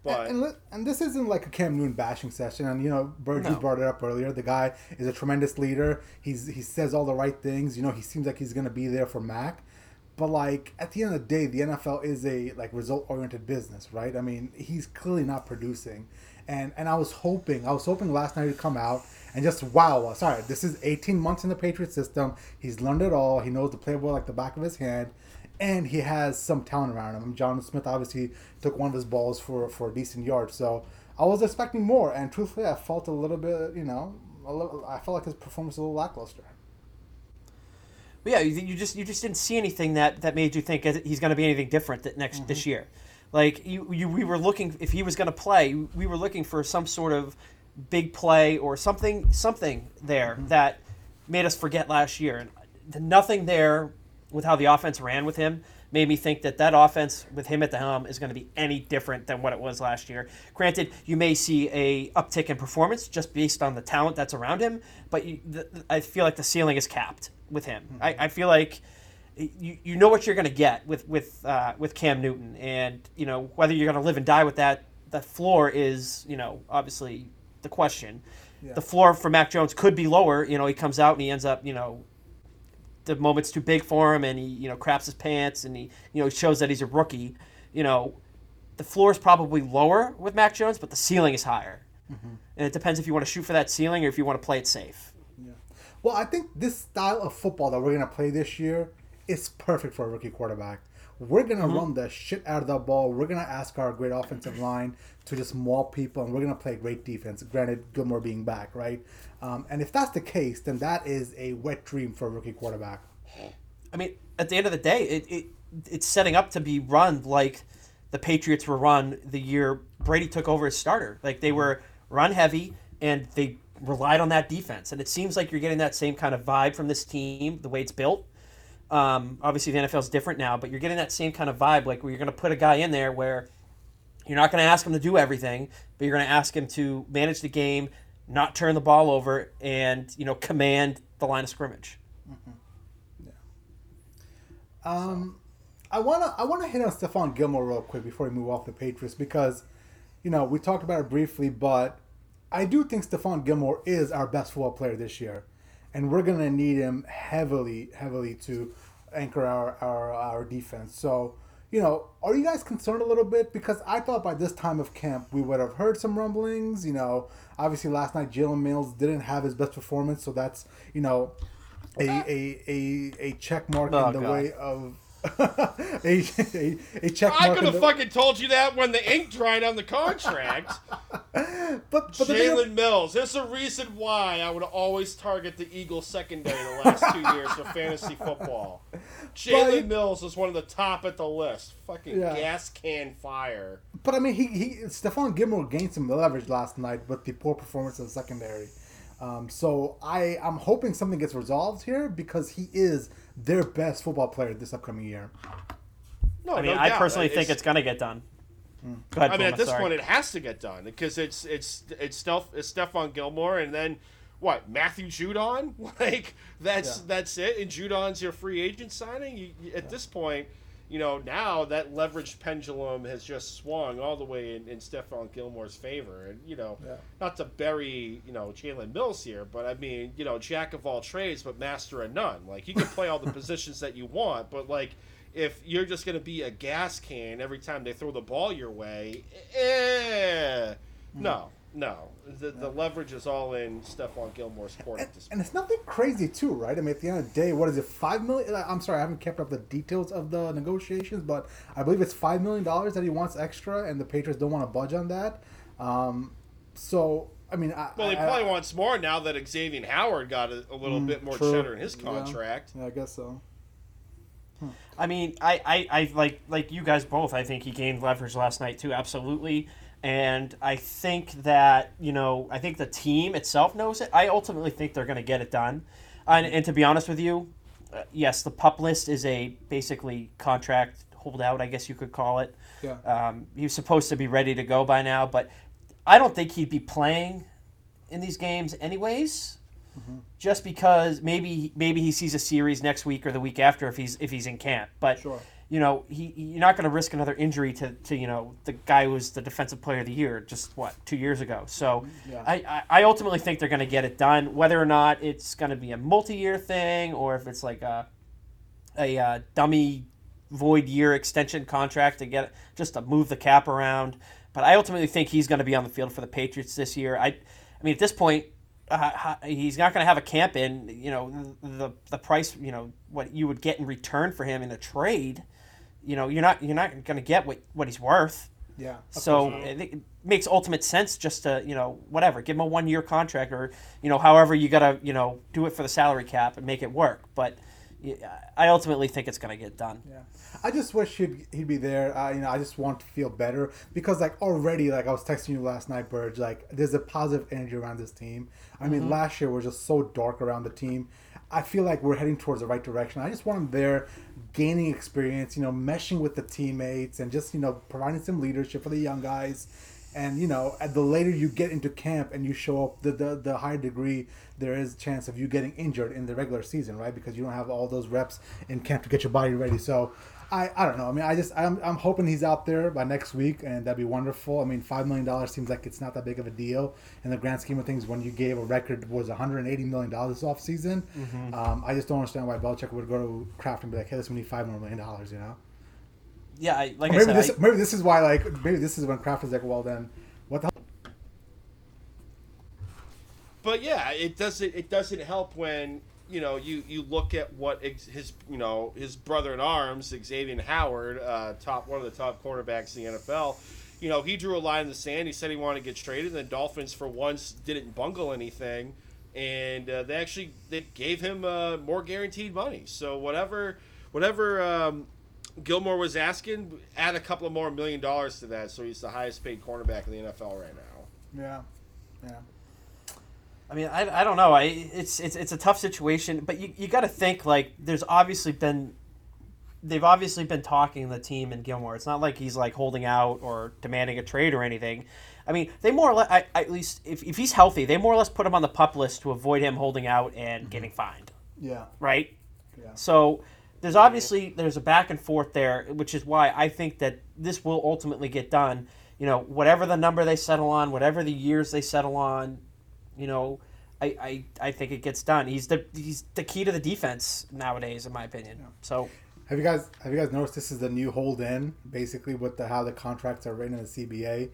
[SPEAKER 2] But
[SPEAKER 1] and, and, and this isn't like a Cam Newton bashing session. And you know, Bird, you
[SPEAKER 3] No.
[SPEAKER 1] brought it up earlier. The guy is a tremendous leader. He's he says all the right things. You know, he seems like he's gonna be there for Mac. But like at the end of the day, the NFL is a like result oriented business, right? I mean, he's clearly not producing. And and I was hoping, I was hoping last night he'd come out and just wow Sorry, this is 18 months in the Patriot system. He's learned it all. He knows the playbook like the back of his hand and he has some talent around him. Jonnu Smith obviously took one of his balls for for a decent yard, so I was expecting more. And truthfully, I felt a little bit, you know, a little, I felt like his performance was a little lackluster.
[SPEAKER 3] But yeah, you, you just you just didn't see anything that that made you think he's going to be anything different that next this mm-hmm. year. Like you, you, we were looking if he was going to play, we were looking for some sort of big play or something something there mm-hmm. that made us forget last year. And uh, nothing there with how the offense ran with him made me think that that offense with him at the helm is going to be any different than what it was last year. Granted, you may see a uptick in performance just based on the talent that's around him, but you, the, I feel like the ceiling is capped with him. I, I feel like you, you know what you're going to get with with uh, with Cam Newton, and you know whether you're going to live and die with that. That floor is you know obviously the question.
[SPEAKER 1] Yeah.
[SPEAKER 3] The floor for Mac Jones could be lower. You know he comes out and he ends up you know the moment's too big for him, and he you know craps his pants, and he you know shows that he's a rookie. You know the floor is probably lower with Mac Jones, but the ceiling is higher. Mm-hmm. And it depends if you want to shoot for that ceiling or if you want to play it safe. yeah.
[SPEAKER 1] Well, I think this style of football that we're gonna play this year is perfect for a rookie quarterback. We're gonna mm-hmm. run the shit out of the ball. We're gonna ask our great offensive line to just maul people, and we're gonna play great defense. Granted, Gilmore being back, right? Um, and if that's the case, then that is a wet dream for a rookie quarterback.
[SPEAKER 3] I mean, at the end of the day, it, it it's setting up to be run like the Patriots were run the year Brady took over as starter. Like they were run heavy and they relied on that defense. And it seems like you're getting that same kind of vibe from this team, the way it's built. Um, obviously, the NFL is different now, but you're getting that same kind of vibe, like where you're going to put a guy in there where you're not going to ask him to do everything, but you're going to ask him to manage the game, not turn the ball over, and you know command the line of scrimmage. Yeah.
[SPEAKER 1] Um, I wanna I wanna hit on Stephon Gilmore real quick before we move off the Patriots because, you know, we talked about it briefly, but I do think Stephon Gilmore is our best football player this year, and we're gonna need him heavily, heavily to anchor our our, our defense. So, you know, are you guys concerned a little bit? Because I thought by this time of camp we would have heard some rumblings. You know, obviously last night Jalen Mills didn't have his best performance, so that's you know a uh, a a, a check mark
[SPEAKER 3] Oh,
[SPEAKER 1] in the
[SPEAKER 3] God.
[SPEAKER 1] way of a, a a check
[SPEAKER 2] I could have
[SPEAKER 1] the,
[SPEAKER 2] fucking told you that when the ink dried on the contract. (laughs)
[SPEAKER 1] but but
[SPEAKER 2] Jalen
[SPEAKER 1] is-
[SPEAKER 2] Mills. There's a reason why I would always target the Eagles secondary the last two (laughs) years for fantasy football. Jalen
[SPEAKER 1] But-
[SPEAKER 2] Mills is one of the top at the list. Fucking
[SPEAKER 1] Yeah.
[SPEAKER 2] gas can fire.
[SPEAKER 1] But I mean, he, he Stephon Gilmore gained some leverage last night with the poor performance in the secondary. Um, so I I'm hoping something gets resolved here because he is their best football player this upcoming year.
[SPEAKER 2] No,
[SPEAKER 3] I mean,
[SPEAKER 2] no
[SPEAKER 3] I
[SPEAKER 2] doubt.
[SPEAKER 3] personally think it's going to get done. Hmm. Go ahead,
[SPEAKER 2] I mean,
[SPEAKER 3] Puma,
[SPEAKER 2] at this
[SPEAKER 3] sorry.
[SPEAKER 2] point, it has to get done because it's it's it's Steph, it's Stephon Gilmore, and then what? Matthew Judon? (laughs) Like that's
[SPEAKER 1] Yeah.
[SPEAKER 2] that's it. And Judon's your free agent signing. You, you- at this point, you know now that leveraged pendulum has just swung all the way in, in Stephon Gilmore's favor. And you know,
[SPEAKER 1] Yeah.
[SPEAKER 2] not to bury you know Jalen Mills here, but I mean you know jack of all trades but master of none. Like he can play all the (laughs) positions that you want, but like. If you're just going to be a gas can every time they throw the ball your way, eh, no, no. The, the leverage is all in Stephon Gilmore's court
[SPEAKER 1] And,
[SPEAKER 2] at this point.
[SPEAKER 1] and it's nothing crazy too, right? I mean, at the end of the day, what is it? Five million? I'm sorry, I haven't kept up the details of the negotiations, but I believe it's five million dollars that he wants extra, and the Patriots don't want to budge on that. Um, so I mean, I,
[SPEAKER 2] Well, he
[SPEAKER 1] I-
[SPEAKER 2] probably
[SPEAKER 1] I-
[SPEAKER 2] wants more now that Xavien Howard got a, a little bit more
[SPEAKER 1] true.
[SPEAKER 2] cheddar in his contract.
[SPEAKER 1] Yeah, I guess so.
[SPEAKER 3] I mean, I, I, I like like you guys both. I think he gained leverage last night too, absolutely. And I think that you know, I think the team itself knows it. I ultimately think they're going to get it done. And, and to be honest with you, uh, yes, the pup list is a basically contract holdout, I guess you could call it.
[SPEAKER 1] Yeah.
[SPEAKER 3] Um, he was supposed to be ready to go by now, but I don't think he'd be playing in these games anyways. Just because maybe maybe he sees a series next week or the week after if he's if he's in camp, but
[SPEAKER 1] Sure.
[SPEAKER 3] You know he you're not going to risk another injury to, to you know the guy who was the defensive player of the year just what two years ago. So
[SPEAKER 1] Yeah.
[SPEAKER 3] I, I ultimately think they're going to get it done, whether or not it's going to be a multi-year thing or if it's like a a uh, dummy void year extension contract to get just to move the cap around. But I ultimately think he's going to be on the field for the Patriots this year. I, I mean, at this point, uh, he's not going to have a camp in. You know, the the price. You know what you would get in return for him in a trade. You know, you're not you're not going to get what what he's worth.
[SPEAKER 1] Yeah.
[SPEAKER 3] So
[SPEAKER 1] course.
[SPEAKER 3] I think it makes ultimate sense just to you know whatever give him a one year contract or you know however you gotta you know do it for the salary cap and make it work. But I ultimately think it's gonna get done.
[SPEAKER 1] Yeah, I just wish he'd, he'd be there. Uh, you know, I just want to feel better because, like, already, like I was texting you last night, Burge. Like, there's a positive energy around this team. I mean, last year was just so dark around the team. I feel like we're heading towards the right direction. I just want him there, gaining experience. You know, meshing with the teammates and just you know providing some leadership for the young guys. And you know, at the later you get into camp and you show up, the, the the higher degree there is chance of you getting injured in the regular season, right? Because you don't have all those reps in camp to get your body ready. So, I, I don't know. I mean, I just I'm, I'm hoping he's out there by next week, and that'd be wonderful. I mean, five million dollars seems like it's not that big of a deal in the grand scheme of things. When you gave a record was 180 million dollars this offseason, um, I just don't understand why Belichick would go to Kraft and be like, "Hey, listen, we need five more million dollars," you know?
[SPEAKER 3] Yeah, I, like I
[SPEAKER 1] maybe
[SPEAKER 3] said,
[SPEAKER 1] this
[SPEAKER 3] I-
[SPEAKER 1] maybe this is why like maybe this is when Kraft is like, "Well, then what the hell?"
[SPEAKER 2] But yeah, it doesn't it doesn't help when you know you you look at what ex- his you know his brother in arms Xavien Howard, uh, top one of the top cornerbacks in the NFL. You know he drew a line in the sand. He said he wanted to get traded. And the Dolphins for once didn't bungle anything, and uh, they actually they gave him uh, more guaranteed money. So whatever whatever um, Gilmore was asking, add a couple of more million dollars to that. So he's the highest paid cornerback in the NFL right now.
[SPEAKER 1] Yeah, yeah.
[SPEAKER 3] I mean, I, I don't know. I it's it's it's a tough situation, but you, you got to think like there's obviously been they've obviously been talking the team and Gilmore. It's not like he's like holding out or demanding a trade or anything. I mean, they more or less, I, at least if, if he's healthy, they more or less put him on the pup list to avoid him holding out and mm-hmm. getting fined,
[SPEAKER 1] Yeah,
[SPEAKER 3] right?
[SPEAKER 1] yeah.
[SPEAKER 3] So there's obviously there's a back and forth there, which is why I think that this will ultimately get done. You know, whatever the number they settle on, whatever the years they settle on, you know, I, I, I think it gets done. He's the he's the key to the defense nowadays, in my opinion. So
[SPEAKER 1] Have you guys have you guys noticed this is the new hold in basically with the how the contracts are written in the CBA?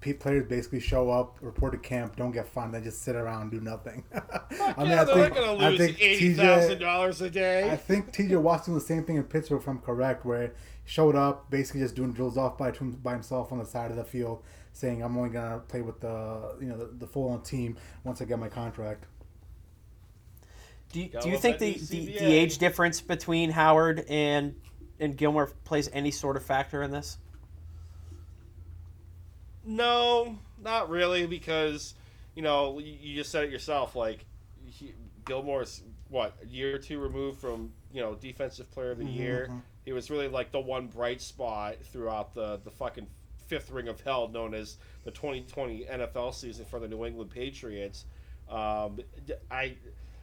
[SPEAKER 1] P- players basically show up, report to camp, don't get fined, then just sit around and do nothing. (laughs)
[SPEAKER 2] Fuck yeah, they're not gonna lose eighty thousand dollars a day.
[SPEAKER 1] I think TJ Watt's doing the same thing in Pittsburgh, if I'm correct, where he showed up basically just doing drills off by by himself on the side of the field, saying I'm only gonna play with the you know the, the full on team once I get my contract.
[SPEAKER 3] Do you, do you think the, the, the age difference between Howard and and Gilmore plays any sort of factor in this?
[SPEAKER 2] No, not really, because you know you just said it yourself. Like he, Gilmore's what a year or two removed from you know defensive player of the mm-hmm. year. He was really like the one bright spot throughout the the fucking fifth ring of hell known as the 2020 NFL season for the New England Patriots. Um, I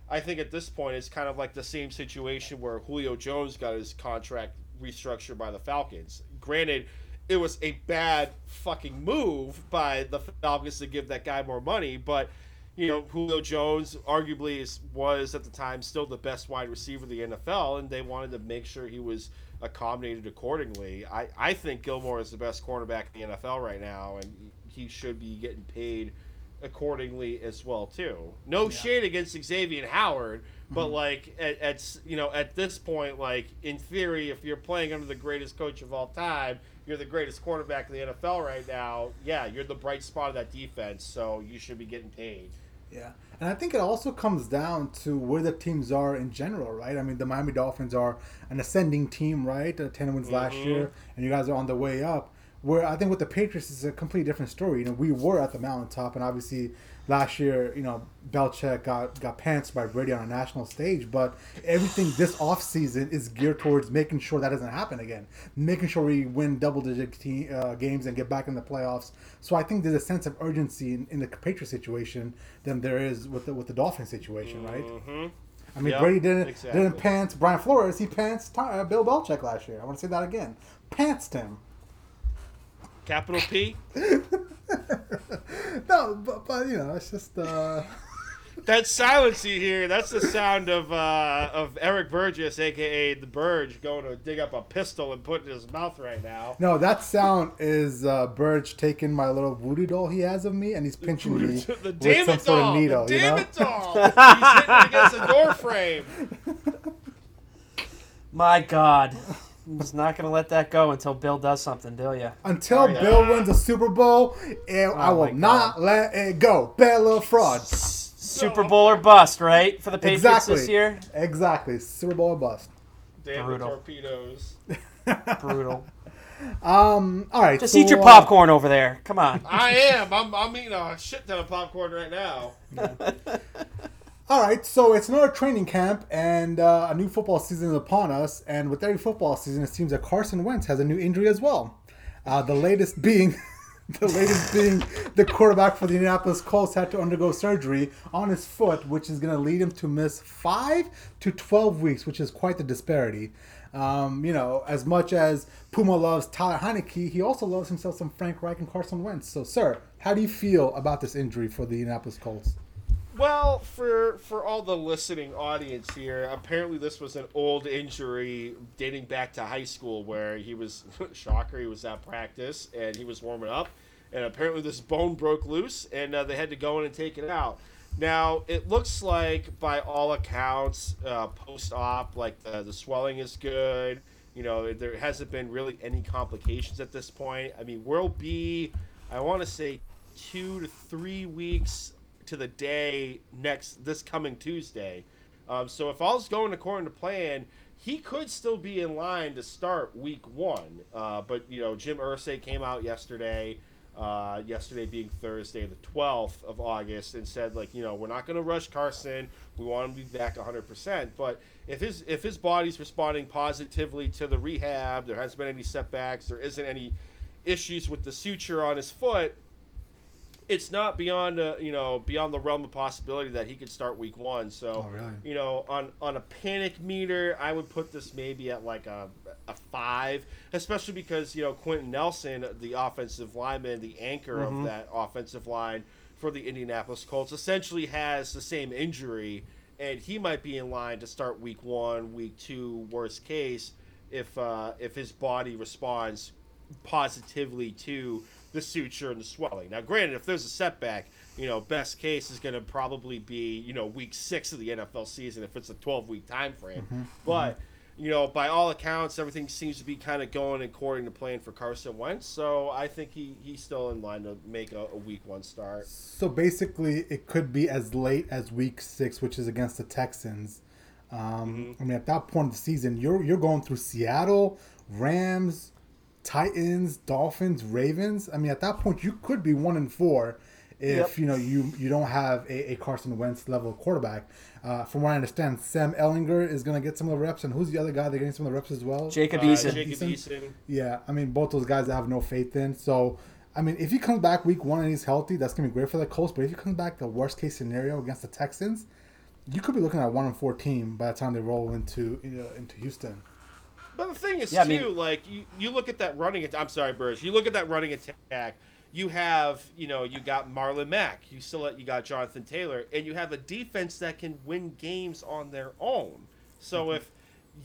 [SPEAKER 2] I think at this point it's kind of like the same situation where Julio Jones got his contract restructured by the Falcons. Granted, it was a bad fucking move by the Falcons to give that guy more money, but you know Julio Jones arguably is, was at the time still the best wide receiver in the NFL, and they wanted to make sure he was accommodated accordingly. I, I think Gilmore is the best cornerback in the NFL right now, and he should be getting paid accordingly as well too. No yeah. shade against Xavien Howard, but mm-hmm. like at, at you know at this point, like in theory, if you're playing under the greatest coach of all time, you're the greatest quarterback in the NFL right now. Yeah, you're the bright spot of that defense, so you should be getting paid.
[SPEAKER 1] Yeah, and I think it also comes down to where the teams are in general, right? I mean, the Miami Dolphins are an ascending team, right? Uh, Ten wins mm-hmm. last year, and you guys are on the way up. Where I think with the Patriots is a completely different story. You know, we were at the mountaintop, and obviously last year, you know, Belichick got got pants by Brady on a national stage, but everything this offseason is geared towards making sure that doesn't happen again, making sure we win double digit te- uh, games and get back in the playoffs. So I think there's a sense of urgency in, in the Patriots situation than there is with the with the Dolphins situation, right? Mm-hmm. I mean, yep, Brady didn't exactly. didn't pants Brian Flores. He pants uh, Bill Belichick last year. I want to say that again. Pantsed him.
[SPEAKER 2] Capital P. (laughs)
[SPEAKER 1] no, but, but you know, it's just. Uh... (laughs)
[SPEAKER 2] that silence you hear, that's the sound of uh, of Eric Burgess, aka the Burge, going to dig up a pistol and put it in his mouth right now.
[SPEAKER 1] No, that sound is uh, Burge taking my little voodoo doll he has of me, and he's pinching me (laughs)
[SPEAKER 2] the with some doll, sort of needle. The damn you know? it doll. he's hitting against the door frame.
[SPEAKER 3] My God. He's not going to let that go until Bill does something, do you?
[SPEAKER 1] Until Bill wins a Super Bowl, oh I will not let it go. Bella fraud.
[SPEAKER 3] Super Bowl or bust, right? For the Patriots exactly. this year?
[SPEAKER 1] Exactly. Super Bowl or bust.
[SPEAKER 2] Damn Brutal. torpedoes. (laughs)
[SPEAKER 3] Brutal.
[SPEAKER 1] Um. All right.
[SPEAKER 3] Just so, eat your uh, popcorn uh, over there. Come on.
[SPEAKER 2] I am. I'm, I'm eating a shit ton of popcorn right now.
[SPEAKER 1] All right, so it's another training camp, and uh, a new football season is upon us. And with every football season, it seems that Carson Wentz has a new injury as well. Uh, the latest being, (laughs) the latest being the quarterback for the Indianapolis Colts had to undergo surgery on his foot, which is going to lead him to miss five to twelve weeks, which is quite the disparity. Um, you know, as much as Puma loves Taylor Heinicke, he also loves himself some Frank Reich and Carson Wentz. So, sir, how do you feel about this injury for the Indianapolis Colts?
[SPEAKER 2] Well, for for all the listening audience here, apparently this was an old injury dating back to high school where he was (laughs) shocker, he was at practice and he was warming up, and apparently this bone broke loose and uh, they had to go in and take it out. Now it looks like, by all accounts, uh, post-op, like the, the swelling is good. You know, there hasn't been really any complications at this point. I mean, we'll be, I want to say, two to three weeks to the day next this coming Tuesday. Um, so if all's going according to plan, he could still be in line to start week one. Uh, but you know, Jim Irsay came out yesterday, uh, yesterday being Thursday, the 12th of August, and said like, you know, we're not going to rush Carson. We want him to be back 100%. But if his if his body's responding positively to the rehab, there hasn't been any setbacks, there isn't any issues with the suture on his foot it's not beyond uh, you know beyond the realm of possibility that he could start week one. So
[SPEAKER 1] oh, really?
[SPEAKER 2] you know on on a panic meter, I would put this maybe at like a a five, especially because you know Quenton Nelson, the offensive lineman, the anchor mm-hmm. of that offensive line for the Indianapolis Colts, essentially has the same injury, and he might be in line to start week one, week two, worst case. if uh, if his body responds positively to the suture and the swelling. Now, granted, if there's a setback, you know, best case is going to probably be you know week six of the NFL season if it's a 12 week time frame.
[SPEAKER 1] Mm-hmm.
[SPEAKER 2] But you know, by all accounts, everything seems to be kind of going according to plan for Carson Wentz. So I think he, he's still in line to make a, a week one start.
[SPEAKER 1] So basically, it could be as late as week six, which is against the Texans. Um, I mean, at that point of the season, you're you're going through Seattle, Rams, Titans, Dolphins, Ravens. I mean, at that point, you could be one and four if
[SPEAKER 3] Yep.
[SPEAKER 1] you know you you don't have a, a Carson Wentz level quarterback. Uh, from what I understand, Sam Ehlinger is going to get some of the reps, and who's the other guy they're getting some of the reps as well?
[SPEAKER 3] Jacob
[SPEAKER 2] Uh,
[SPEAKER 3] Eason.
[SPEAKER 2] Jacob
[SPEAKER 1] Eason?
[SPEAKER 2] Eason.
[SPEAKER 1] Yeah, I mean, both those guys I have no faith in. So, I mean, if he comes back week one and he's healthy, that's gonna be great for the Colts. But if he comes back the worst case scenario against the Texans, you could be looking at one and four team by the time they roll into you know, into Houston.
[SPEAKER 2] But the thing is,
[SPEAKER 3] Yeah, I
[SPEAKER 2] too,
[SPEAKER 3] mean-
[SPEAKER 2] like you, you look at that running. At- I'm sorry, Burge. You look at that running attack. You have, you know, you got Marlon Mack. You still you got Jonathan Taylor, and you have a defense that can win games on their own. So
[SPEAKER 3] Mm-hmm.
[SPEAKER 2] if,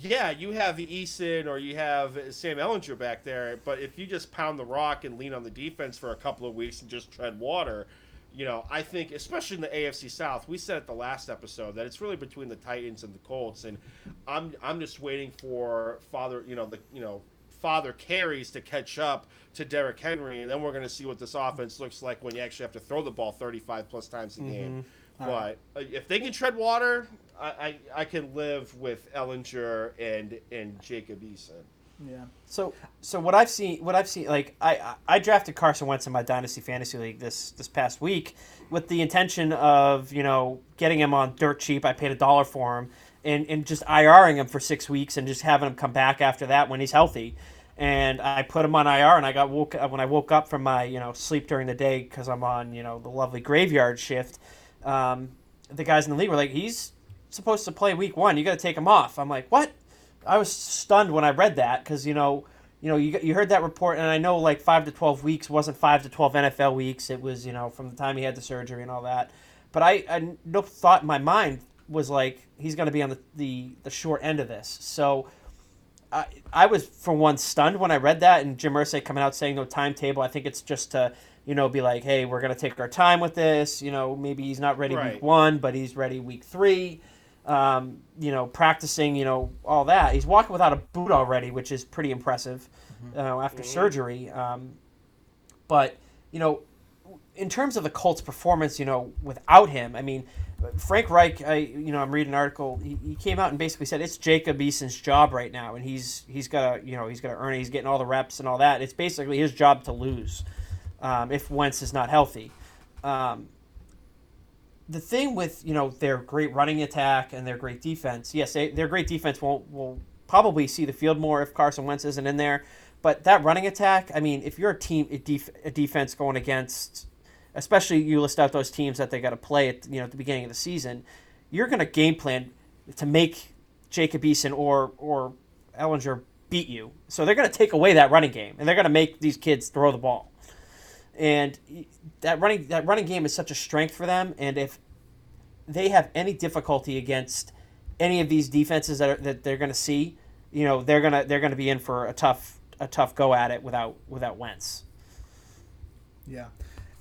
[SPEAKER 2] yeah, you have the Eason or you have Sam Ehlinger back there, but if you just pound the rock and lean on the defense for a couple of weeks and just tread water, you know, I think, especially in the AFC South, we said at the last episode that it's really between the Titans and the Colts, and I'm I'm just waiting for father, you know, the you know father carries to catch up to Derrick Henry, and then we're going to see what this offense looks like when you actually have to throw the ball 35 plus times a game. But uh, if they can tread water, I, I I can live with Ehlinger and and Jacob Eason.
[SPEAKER 1] Yeah.
[SPEAKER 3] So, so what I've seen, what I've seen, like I, I drafted Carson Wentz in my dynasty fantasy league this this past week with the intention of you know getting him on dirt cheap. I paid a dollar for him and and just IRing him for six weeks and just having him come back after that when he's healthy. And I put him on IR, and I got woke when I woke up from my you know sleep during the day because I'm on you know the lovely graveyard shift. Um, the guys in the league were like, he's supposed to play week one. You got to take him off. I'm like, what? I was stunned when I read that because you know, you know, you, you heard that report, and I know like five to twelve weeks wasn't five to twelve NFL weeks. It was you know from the time he had the surgery and all that. But I, I no thought in my mind was like he's going to be on the, the the short end of this. So. I, I was for one stunned when I read that and Jim Irsay coming out saying no timetable. I think it's just to you know be like, hey, we're gonna take our time with this. You know, maybe he's not ready
[SPEAKER 2] Right.
[SPEAKER 3] week one, but he's ready week three um, you know, practicing, you know, all that. He's walking without a boot already, which is pretty impressive uh, after surgery. Um, but you know, in terms of the Colts' performance, you know, without him, I mean, Frank Reich, I you know, I'm reading an article. He, he came out and basically said it's Jacob Eason's job right now, and he's he's got to you know he's got to earn it. He's getting all the reps and all that. It's basically his job to lose um, if Wentz is not healthy. Um, the thing with you know their great running attack and their great defense, yes, they, their great defense won't will probably see the field more if Carson Wentz isn't in there. But that running attack, I mean, if you're a team a, def, a defense going against, especially you list out those teams that they got to play at you know at the beginning of the season, you're going to game plan to make Jacob Eason or or Ehlinger beat you. So they're going to take away that running game and they're going to make these kids throw the ball and that running that running game is such a strength for them. And if they have any difficulty against any of these defenses that, are, that they're going to see, you know, they're gonna they're gonna be in for a tough a tough go at it without without Wentz.
[SPEAKER 1] Yeah,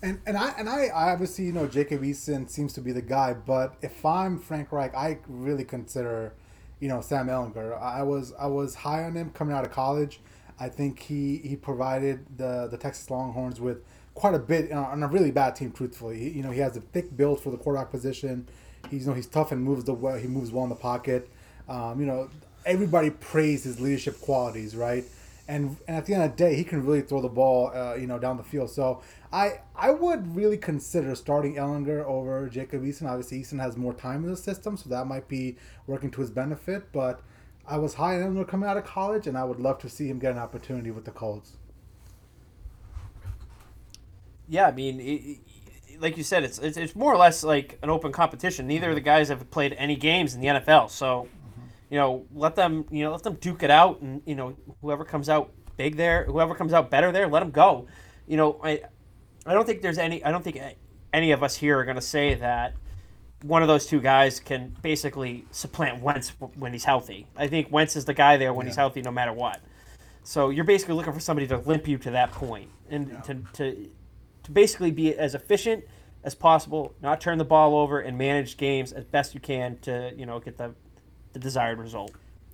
[SPEAKER 1] and and I and I, obviously you know Jacob Eason seems to be the guy, but if I'm Frank Reich, I really consider you know Sam Ehlinger. I was I was high on him coming out of college. I think he he provided the the Texas Longhorns with quite a bit uh, on a really bad team. Truthfully, you know he has a thick build for the quarterback position. He's you know he's tough and moves the well. He moves well in the pocket. Um, you know everybody praised his leadership qualities, right? and and at the end of the day, he can really throw the ball, uh, you know, down the field. So I I would really consider starting Ehlinger over Jacob Eason. Obviously, Eason has more time in the system, so that might be working to his benefit. But I was high on Ehlinger coming out of college, and I would love to see him get an opportunity with the Colts.
[SPEAKER 3] Yeah, I mean, it, it- like you said, it's, it's it's more or less like an open competition. Neither of the guys have played any games in the NFL, so you know, let them you know let them duke it out, and you know whoever comes out big there, whoever comes out better there, let them go. You know, I I don't think there's any I don't think any of us here are going to say that one of those two guys can basically supplant Wentz when he's healthy. I think Wentz is the guy there when he's healthy, no matter what. So you're basically looking for somebody to limp you to that point and to, to to basically be as efficient as possible, not turn the ball over, and manage games as best you can to you know get the the desired result.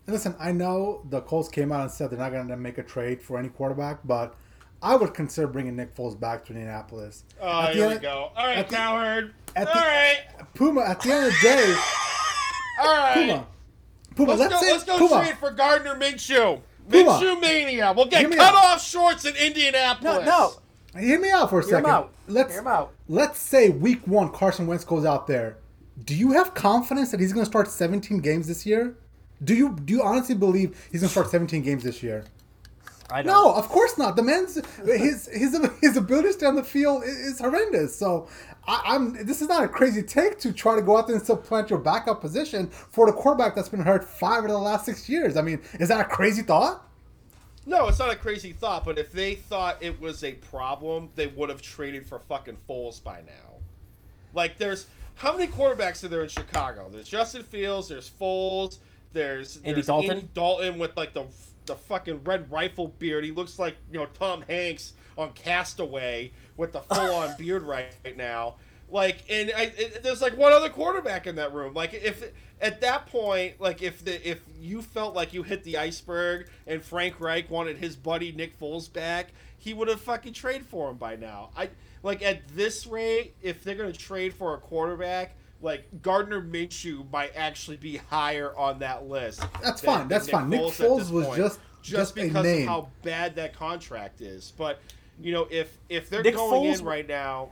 [SPEAKER 1] Listen, I know the Colts came out and said they're not going to make a trade for any quarterback, but I would consider bringing Nick Foles back to Indianapolis.
[SPEAKER 2] Oh,
[SPEAKER 1] At the
[SPEAKER 2] here we
[SPEAKER 1] end-
[SPEAKER 2] go. All right,
[SPEAKER 1] at the-
[SPEAKER 2] Cowherd.
[SPEAKER 1] at
[SPEAKER 2] All
[SPEAKER 1] the-
[SPEAKER 2] right.
[SPEAKER 1] Puma, at the end of the day, (laughs)
[SPEAKER 2] All right.
[SPEAKER 1] Puma, Puma,
[SPEAKER 2] Let's,
[SPEAKER 1] let's,
[SPEAKER 2] go.
[SPEAKER 1] say,
[SPEAKER 2] Let's go
[SPEAKER 1] Puma,
[SPEAKER 2] trade for Gardner Minshew.
[SPEAKER 1] Puma.
[SPEAKER 2] Minshew mania. We'll get cut
[SPEAKER 1] out.
[SPEAKER 2] off shorts in Indianapolis.
[SPEAKER 1] Hear me out for a
[SPEAKER 3] Hear him
[SPEAKER 1] second.
[SPEAKER 3] out.
[SPEAKER 1] Let's
[SPEAKER 3] Hear him out.
[SPEAKER 1] let's say week one, Carson Wentz goes out there. Do you have confidence that he's going to start 17 games this year? Do you do you honestly believe he's going to start 17 games this year?
[SPEAKER 3] I don't.
[SPEAKER 1] No, of course not. The man's his his his ability to stay on the field i- is horrendous. So I, I'm this is not a crazy take to try to go out there and supplant your backup position for the quarterback that's been hurt five of the last six years. I mean, is that a crazy thought?
[SPEAKER 2] No, it's not a crazy thought, but if they thought it was a problem, they would have traded for fucking Foles by now. Like, there's how many quarterbacks are there in Chicago? There's Justin Fields, there's Foles, there's
[SPEAKER 3] Andy
[SPEAKER 2] there's
[SPEAKER 3] Dalton?
[SPEAKER 2] Andy Dalton with like the the fucking red rifle beard. He looks like you know Tom Hanks on Castaway with the full on (laughs) beard right now. Like, and I, it, there's like one other quarterback in that room. Like, if at that point, like if the if you felt like you hit the iceberg and Frank Reich wanted his buddy Nick Foles back, he would have fucking traded for him by now. I like at this rate, if they're gonna trade for a quarterback, like Gardner Minshew might actually be higher on that list.
[SPEAKER 1] That's
[SPEAKER 2] than-
[SPEAKER 1] fine,
[SPEAKER 2] than
[SPEAKER 1] that's fine. Nick
[SPEAKER 2] at
[SPEAKER 1] Foles was
[SPEAKER 2] point,
[SPEAKER 1] just-
[SPEAKER 2] just
[SPEAKER 1] just a
[SPEAKER 2] because
[SPEAKER 1] name.
[SPEAKER 2] of how bad that contract is. But you know, if if they're
[SPEAKER 3] Nick
[SPEAKER 2] going
[SPEAKER 3] Foles-
[SPEAKER 2] in right now,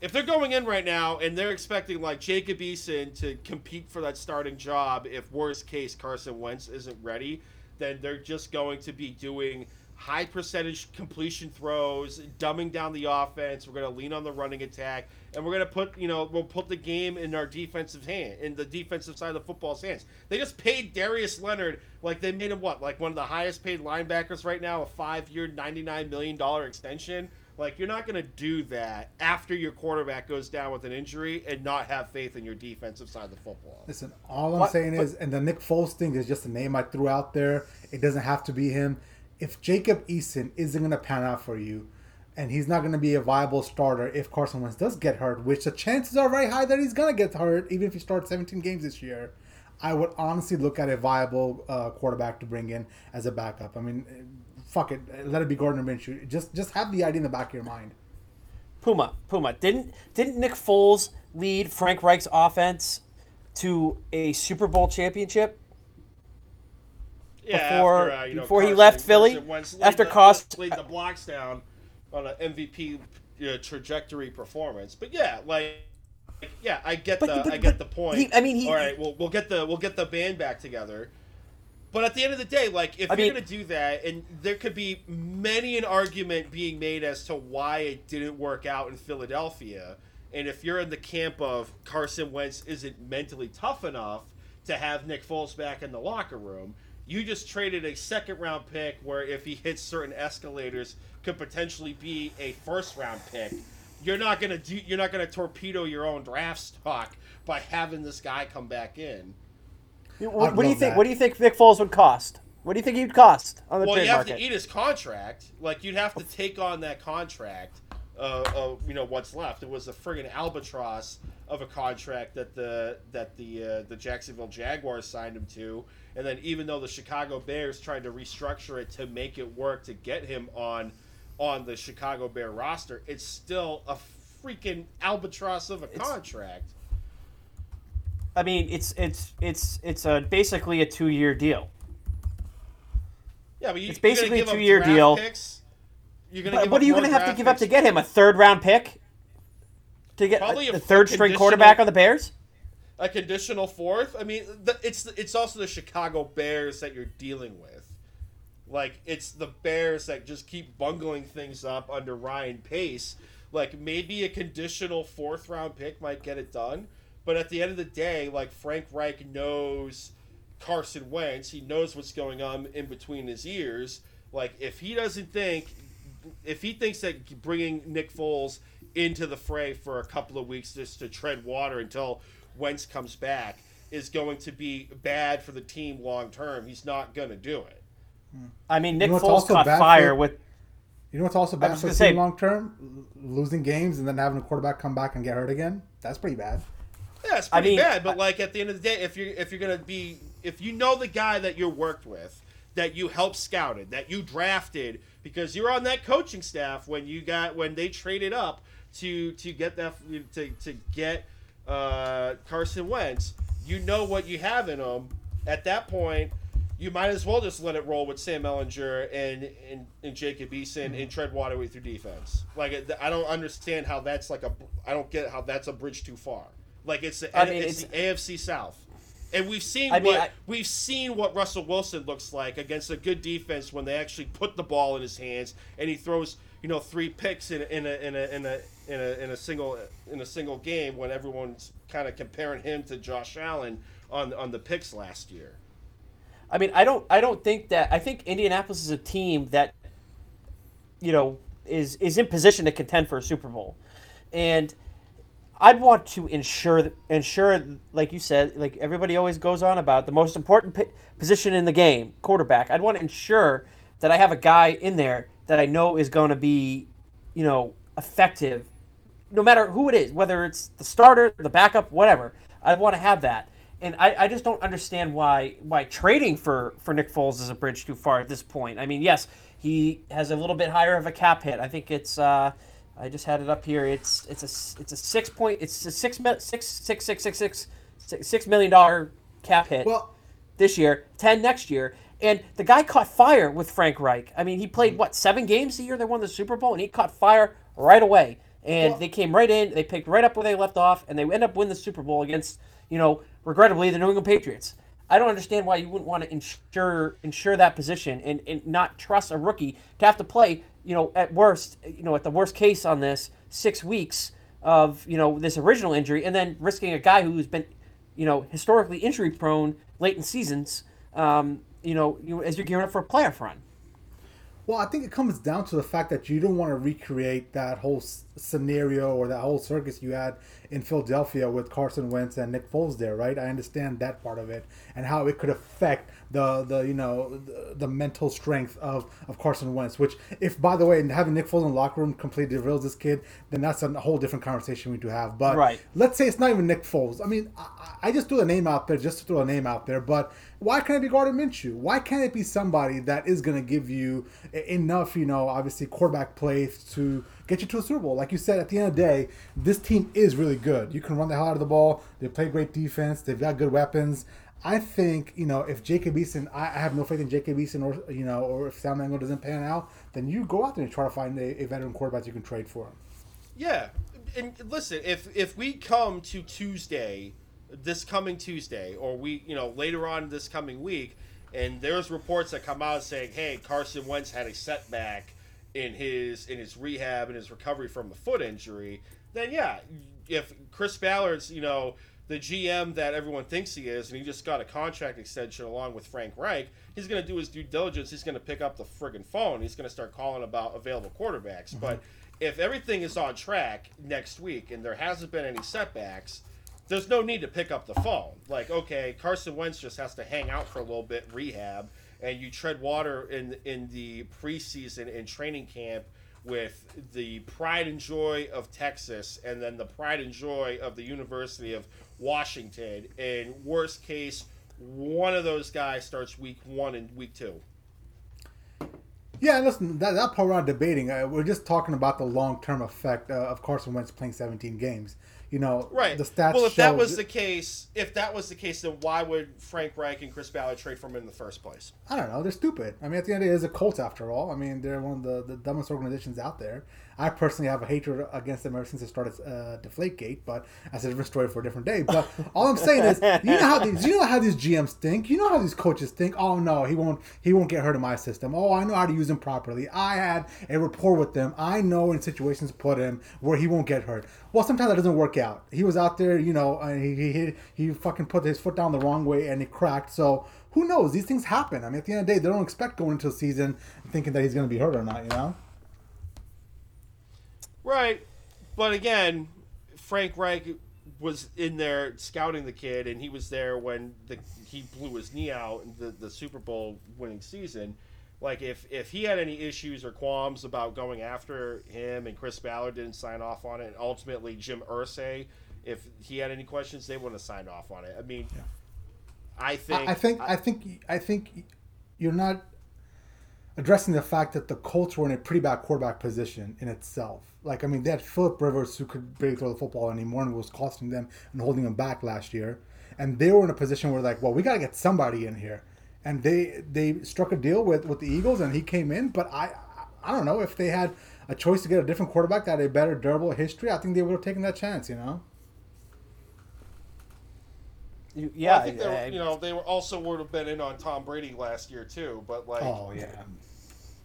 [SPEAKER 2] if they're going in right now and they're expecting like Jacob Eason to compete for that starting job, if worst case Carson Wentz isn't ready, then they're just going to be doing high percentage completion throws, dumbing down the offense. We're going to lean on the running attack, and we're going to put you know we'll put the game in our defensive hand, in the defensive side of the football's hands. They just paid Darius Leonard like they made him what like one of the highest paid linebackers right now, a five year, ninety nine million dollar extension. Like you're not going to do that after your quarterback goes down with an injury and not have faith in your defensive side of the football.
[SPEAKER 1] Listen, all I'm
[SPEAKER 3] What-
[SPEAKER 1] saying
[SPEAKER 3] but-
[SPEAKER 1] is, and the Nick Foles thing is just a name I threw out there. It doesn't have to be him. If Jacob Eason isn't going to pan out for you, and he's not going to be a viable starter if Carson Wentz does get hurt, which the chances are very high that he's going to get hurt, even if he starts 17 games this year, I would honestly look at a viable uh, quarterback to bring in as a backup. I mean, fuck it, let it be Gardner Minshew. Just just have the idea in the back of your mind.
[SPEAKER 3] Puma, Puma. Didn't didn't Nick Foles lead Frank Reich's offense to a Super Bowl championship?
[SPEAKER 2] Yeah,
[SPEAKER 3] Before-
[SPEAKER 2] after, uh, you know,
[SPEAKER 3] before he left Philly?
[SPEAKER 2] Wentz
[SPEAKER 3] After
[SPEAKER 2] the,
[SPEAKER 3] cost-
[SPEAKER 2] laid the blocks down on an MVP uh, trajectory performance. But yeah, like, like, yeah, I get
[SPEAKER 3] But-
[SPEAKER 2] the
[SPEAKER 3] but-
[SPEAKER 2] I get the point.
[SPEAKER 3] he- I mean, he-
[SPEAKER 2] all right, we'll we'll get the we'll get the band back together. But at the end of the day, like if
[SPEAKER 3] I
[SPEAKER 2] you're
[SPEAKER 3] mean-
[SPEAKER 2] gonna do that, and there could be many an argument being made as to why it didn't work out in Philadelphia, and if you're in the camp of Carson Wentz isn't mentally tough enough to have Nick Foles back in the locker room, you just traded a second round pick where if he hits certain escalators could potentially be a first round pick. You're not gonna do. You're not gonna torpedo your own draft stock by having this guy come back in.
[SPEAKER 3] What, what do you think?
[SPEAKER 1] that.
[SPEAKER 3] What do you think Nick Foles would cost? What do you think he'd cost on the
[SPEAKER 2] Well,
[SPEAKER 3] trade
[SPEAKER 2] you have
[SPEAKER 3] market?
[SPEAKER 2] to eat his contract. Like you'd have to take on that contract. Uh, uh, you know what's left. It was a friggin' albatross of a contract that the that the uh, the Jacksonville Jaguars signed him to, and then even though the Chicago Bears tried to restructure it to make it work to get him on on the Chicago Bear roster, it's still a freaking albatross of a contract.
[SPEAKER 3] I mean, it's it's it's it's a basically a two year deal.
[SPEAKER 2] Yeah, but you,
[SPEAKER 3] It's basically a two-year deal.
[SPEAKER 2] Picks. You're gonna
[SPEAKER 3] But what are you going to have to give up to get him? A third round pick to get
[SPEAKER 2] Probably
[SPEAKER 3] a,
[SPEAKER 2] a
[SPEAKER 3] the third string quarterback on the Bears?
[SPEAKER 2] a conditional fourth. I mean, the, it's it's also the Chicago Bears that you're dealing with. Like it's the Bears that just keep bungling things up under Ryan Pace. Like maybe a conditional fourth round pick might get it done, but at the end of the day, like Frank Reich knows Carson Wentz. He knows what's going on in between his ears. Like if he doesn't think, if he thinks that bringing Nick Foles into the fray for a couple of weeks just to tread water until Wentz comes back is going to be bad for the team long term. He's not going to do it. Hmm.
[SPEAKER 3] I mean, Nick
[SPEAKER 1] know
[SPEAKER 3] Foles
[SPEAKER 1] also
[SPEAKER 3] caught fire
[SPEAKER 1] for-
[SPEAKER 3] with.
[SPEAKER 1] You know what's also bad for the team long term? Losing games and then having a quarterback come back and get hurt again. That's pretty bad.
[SPEAKER 2] Yeah, it's
[SPEAKER 3] I
[SPEAKER 2] pretty
[SPEAKER 3] mean,
[SPEAKER 2] bad. But like at the end of the day, if you're if you're gonna be if you know the guy that you're worked with, that you helped scouted, that you drafted, because you're on that coaching staff when you got when they traded up to to get that to to get uh, Carson Wentz, you know what you have in him. At that point, you might as well just let it roll with Sam Ehlinger and and, and Jacob Eason and tread water with your defense. Like I don't understand how that's like a I don't get how that's a bridge too far. Like it's the,
[SPEAKER 3] I mean,
[SPEAKER 2] it's,
[SPEAKER 3] it's-
[SPEAKER 2] the AFC South. And we've seen
[SPEAKER 3] I mean,
[SPEAKER 2] what
[SPEAKER 3] I-
[SPEAKER 2] we've seen what Russell Wilson looks like against a good defense when they actually put the ball in his hands and he throws you know three picks in a, in a, in a, in a, in a, in a single in a single game when everyone's kind of comparing him to Josh Allen on on the picks last year.
[SPEAKER 3] I mean, I don't. I don't think that. I think Indianapolis is a team that, you know, is is in position to contend for a Super Bowl, and I'd want to ensure ensure, like you said, like everybody always goes on about the most important p- position in the game, quarterback. I'd want to ensure that I have a guy in there that I know is going to be, you know, effective, no matter who it is, whether it's the starter, the backup, whatever. I want to have that. And I, I just don't understand why why trading for, for Nick Foles is a bridge too far at this point. I mean, yes, he has a little bit higher of a cap hit. I think it's uh, I just had it up here. It's it's a it's a six point it's a six mil- six six six six six six six million dollar cap hit
[SPEAKER 1] Well,
[SPEAKER 3] this year, ten next year. And the guy caught fire with Frank Reich. I mean, he played mm-hmm. what seven games the year they won the Super Bowl, and he caught fire right away. And
[SPEAKER 1] Well-
[SPEAKER 3] they came right in, they picked right up where they left off, and they end up winning the Super Bowl against, you know, regrettably the New England Patriots. I don't understand why you wouldn't want to ensure ensure that position and, and not trust a rookie to have to play, you know, at worst, you know, at the worst case on this, six weeks of, you know, this original injury, and then risking a guy who's been, you know, historically injury prone late in seasons, um, you know, you, as you're gearing up for a playoff run.
[SPEAKER 1] Well, I think it comes down to the fact that you don't want to recreate that whole scenario or that whole circus you had in Philadelphia with Carson Wentz and Nick Foles there, right? I understand that part of it and how it could affect the the you know the, the mental strength of, of Carson Wentz. Which, if by the way, having Nick Foles in the locker room completely derails this kid, then that's a whole different conversation we to have. But
[SPEAKER 3] Right.
[SPEAKER 1] let's say it's not even Nick Foles. I mean, I, I just threw a name out there just to throw a name out there. But why can't it be Gardner Minshew? Why can't it be somebody that is going to give you enough, you know, obviously quarterback play to get you to a Super Bowl? Like you said, at the end of the day, this team is really good. You can run the hell out of the ball. They play great defense. They've got good weapons. I think you know if Jacob Eason, I, I have no faith in Jacob Eason, or you know, or if Sam Mango doesn't pan out, then you go out there and try to find a, a veteran quarterback you can trade for him.
[SPEAKER 2] Yeah, and listen, if if we come to Tuesday, this coming Tuesday, or we you know later on this coming week, and there's reports that come out saying, hey, Carson Wentz had a setback in his in his rehab and his recovery from the foot injury, then yeah, if Chris Ballard's you know the GM that everyone thinks he is, and he just got a contract extension along with Frank Reich, he's going to do his due diligence. He's going to pick up the friggin' phone. He's going to start calling about available quarterbacks. Mm-hmm. But if everything is on track next week and there hasn't been any setbacks, there's no need to pick up the phone. Like, okay, Carson Wentz just has to hang out for a little bit, rehab, and you tread water in in the preseason and training camp with the pride and joy of Texas and then the pride and joy of the University of Washington. And worst case, one of those guys starts week one and week two.
[SPEAKER 1] Yeah, listen, that, that part we're not debating. Uh, we're just talking about the long term effect uh, of Carson Wentz playing 17 games. You know,
[SPEAKER 2] Right.
[SPEAKER 1] the stats
[SPEAKER 2] well, if
[SPEAKER 1] show
[SPEAKER 2] that was the case, if that was the case, then why would Frank Reich and Chris Ballard trade for him in the first place?
[SPEAKER 1] I don't know. They're stupid. I mean, at the end of the day, it's a cult after all. I mean, they're one of the, the dumbest organizations out there. I personally have a hatred against them ever since it started uh, Deflategate, but that's a different story for a different day. But all I'm saying is, you know how these, you know how these GMs think. You know how these coaches think. Oh no, he won't, he won't get hurt in my system. Oh, I know how to use him properly. I had a rapport with them. I know in situations put him where he won't get hurt. Well, sometimes that doesn't work out. He was out there, you know, and he he he, fucking put his foot down the wrong way and it cracked. So who knows? These things happen. I mean, at the end of the day, they don't expect going into a season thinking that he's going to be hurt or not. You know.
[SPEAKER 2] Right. But again, Frank Reich was in there scouting the kid, and he was there when the he blew his knee out in the the Super Bowl winning season. Like if if he had any issues or qualms about going after him, and Chris Ballard didn't sign off on it, and ultimately Jim Irsay, if he had any questions, they wouldn't have signed off on it. I mean, I think
[SPEAKER 1] I, I think I think I think you're not addressing the fact that the Colts were in a pretty bad quarterback position in itself. Like I mean, they had Philip Rivers who could barely throw the football anymore and was costing them and holding them back last year. And they were in a position where like, well, we got to get somebody in here. And they they struck a deal with with the Eagles and he came in. But I I don't know if they had a choice to get a different quarterback that had a better durable history. I think they would have taken that chance. You know.
[SPEAKER 3] You- yeah,
[SPEAKER 2] I think they were,
[SPEAKER 3] I-
[SPEAKER 2] you know they were also would have been in on Tom Brady last year too. But like,
[SPEAKER 1] Oh yeah.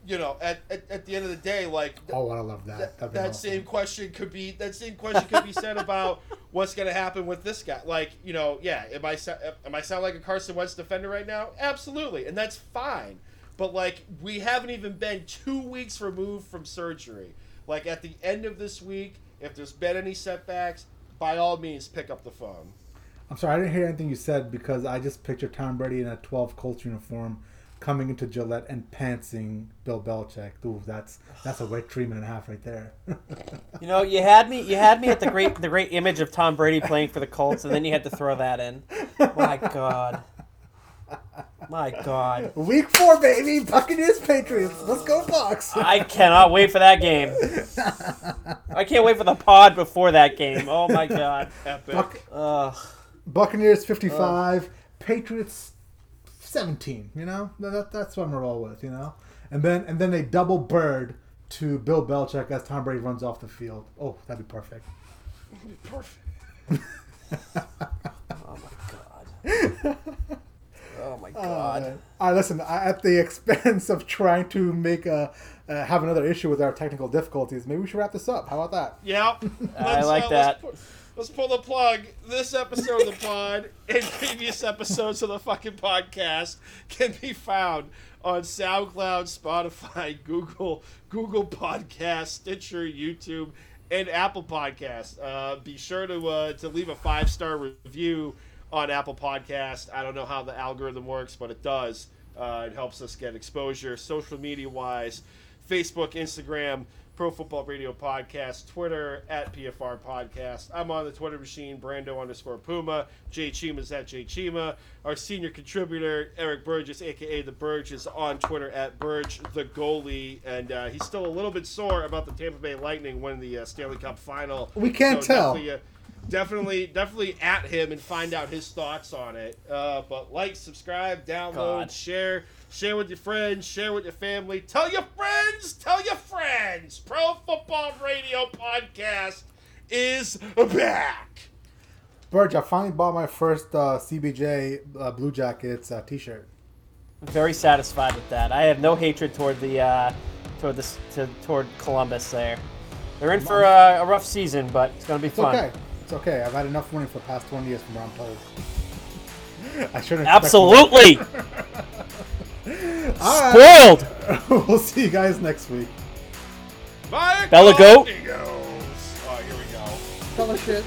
[SPEAKER 2] You know, at, at, at the end of the day, like
[SPEAKER 1] Oh, I love that.
[SPEAKER 2] that,
[SPEAKER 1] awesome.
[SPEAKER 2] same question could be that same question could be said about (laughs) what's going to happen with this guy. Like, you know, yeah, am I am I sound like a Carson Wentz defender right now? Absolutely, and that's fine. But like, we haven't even been two weeks removed from surgery. Like at the end of this week, if there's been any setbacks, by all means, pick up the phone.
[SPEAKER 1] I'm sorry, I didn't hear anything you said because I just pictured Tom Brady in a 12 Colts uniform coming into Gillette and pantsing Bill Belichick. Ooh, that's that's a wet dream and a half right there. (laughs)
[SPEAKER 3] You know, you had me. You had me at the great, the great image of Tom Brady playing for the Colts, and then you had to throw that in. My God. My God.
[SPEAKER 1] Week four, baby, Buccaneers Patriots. Let's go Bucks.
[SPEAKER 3] I cannot wait for that game. I can't wait for the pod before that game. Oh my God.
[SPEAKER 2] Epic.
[SPEAKER 1] Buc-
[SPEAKER 3] Ugh.
[SPEAKER 1] Buccaneers 55, Patriots 17. You know, that, that- that's what I'm gonna roll with. You know, and then and then they double bird to Bill Belichick as Tom Brady runs off the field. Oh, that'd be perfect.
[SPEAKER 2] Perfect. (laughs)
[SPEAKER 3] Oh my God. (laughs) Oh my God.
[SPEAKER 1] Uh, all right, listen. I, at the (laughs) expense of trying to make a uh, have another issue with our technical difficulties, maybe we should wrap this up. How about that?
[SPEAKER 2] Yeah,
[SPEAKER 3] I like
[SPEAKER 2] Let's
[SPEAKER 3] that.
[SPEAKER 2] pu- Let's pull the plug. This episode of the pod and previous episodes of the fucking podcast can be found on SoundCloud, Spotify, Google, Google Podcast, Stitcher, YouTube, and Apple Podcast. Uh, be sure to uh, to leave a five star review on Apple Podcast. I don't know how the algorithm works, but it does. Uh, it helps us get exposure, social media wise. Facebook, Instagram, Pro Football Radio Podcast, Twitter at PFR Podcast. I'm on the Twitter machine, Brando underscore Puma. Jay Chima's at Jay Chima. Our senior contributor, Eric Burgess, aka The Burge, is on Twitter at Burge the goalie. And uh, he's still a little bit sore about the Tampa Bay Lightning winning the uh, Stanley Cup final.
[SPEAKER 1] We can't
[SPEAKER 2] So
[SPEAKER 1] tell.
[SPEAKER 2] Definitely, definitely, definitely at him and find out his thoughts on it. Uh, but like, subscribe, download,
[SPEAKER 3] God.
[SPEAKER 2] share, share with your friends, share with your family. Tell your friends, tell your friends. Pro Football Radio Podcast is back.
[SPEAKER 1] Burge, I finally bought my first uh, CBJ uh, Blue Jackets uh, T-shirt.
[SPEAKER 3] I'm very satisfied with that. I have no hatred toward the uh, toward this to, toward Columbus. There, they're in for uh, a rough season, but it's gonna be
[SPEAKER 1] It's
[SPEAKER 3] fun.
[SPEAKER 1] okay. It's okay. I've had enough money for the past 20 years from where I'm. (laughs) I shouldn't.
[SPEAKER 3] Absolutely (laughs)
[SPEAKER 1] All right.
[SPEAKER 3] spoiled. (laughs)
[SPEAKER 1] we'll see you guys next week.
[SPEAKER 2] Bye,
[SPEAKER 3] Bella Goat.
[SPEAKER 2] Oh, here we go.
[SPEAKER 1] Fella shit.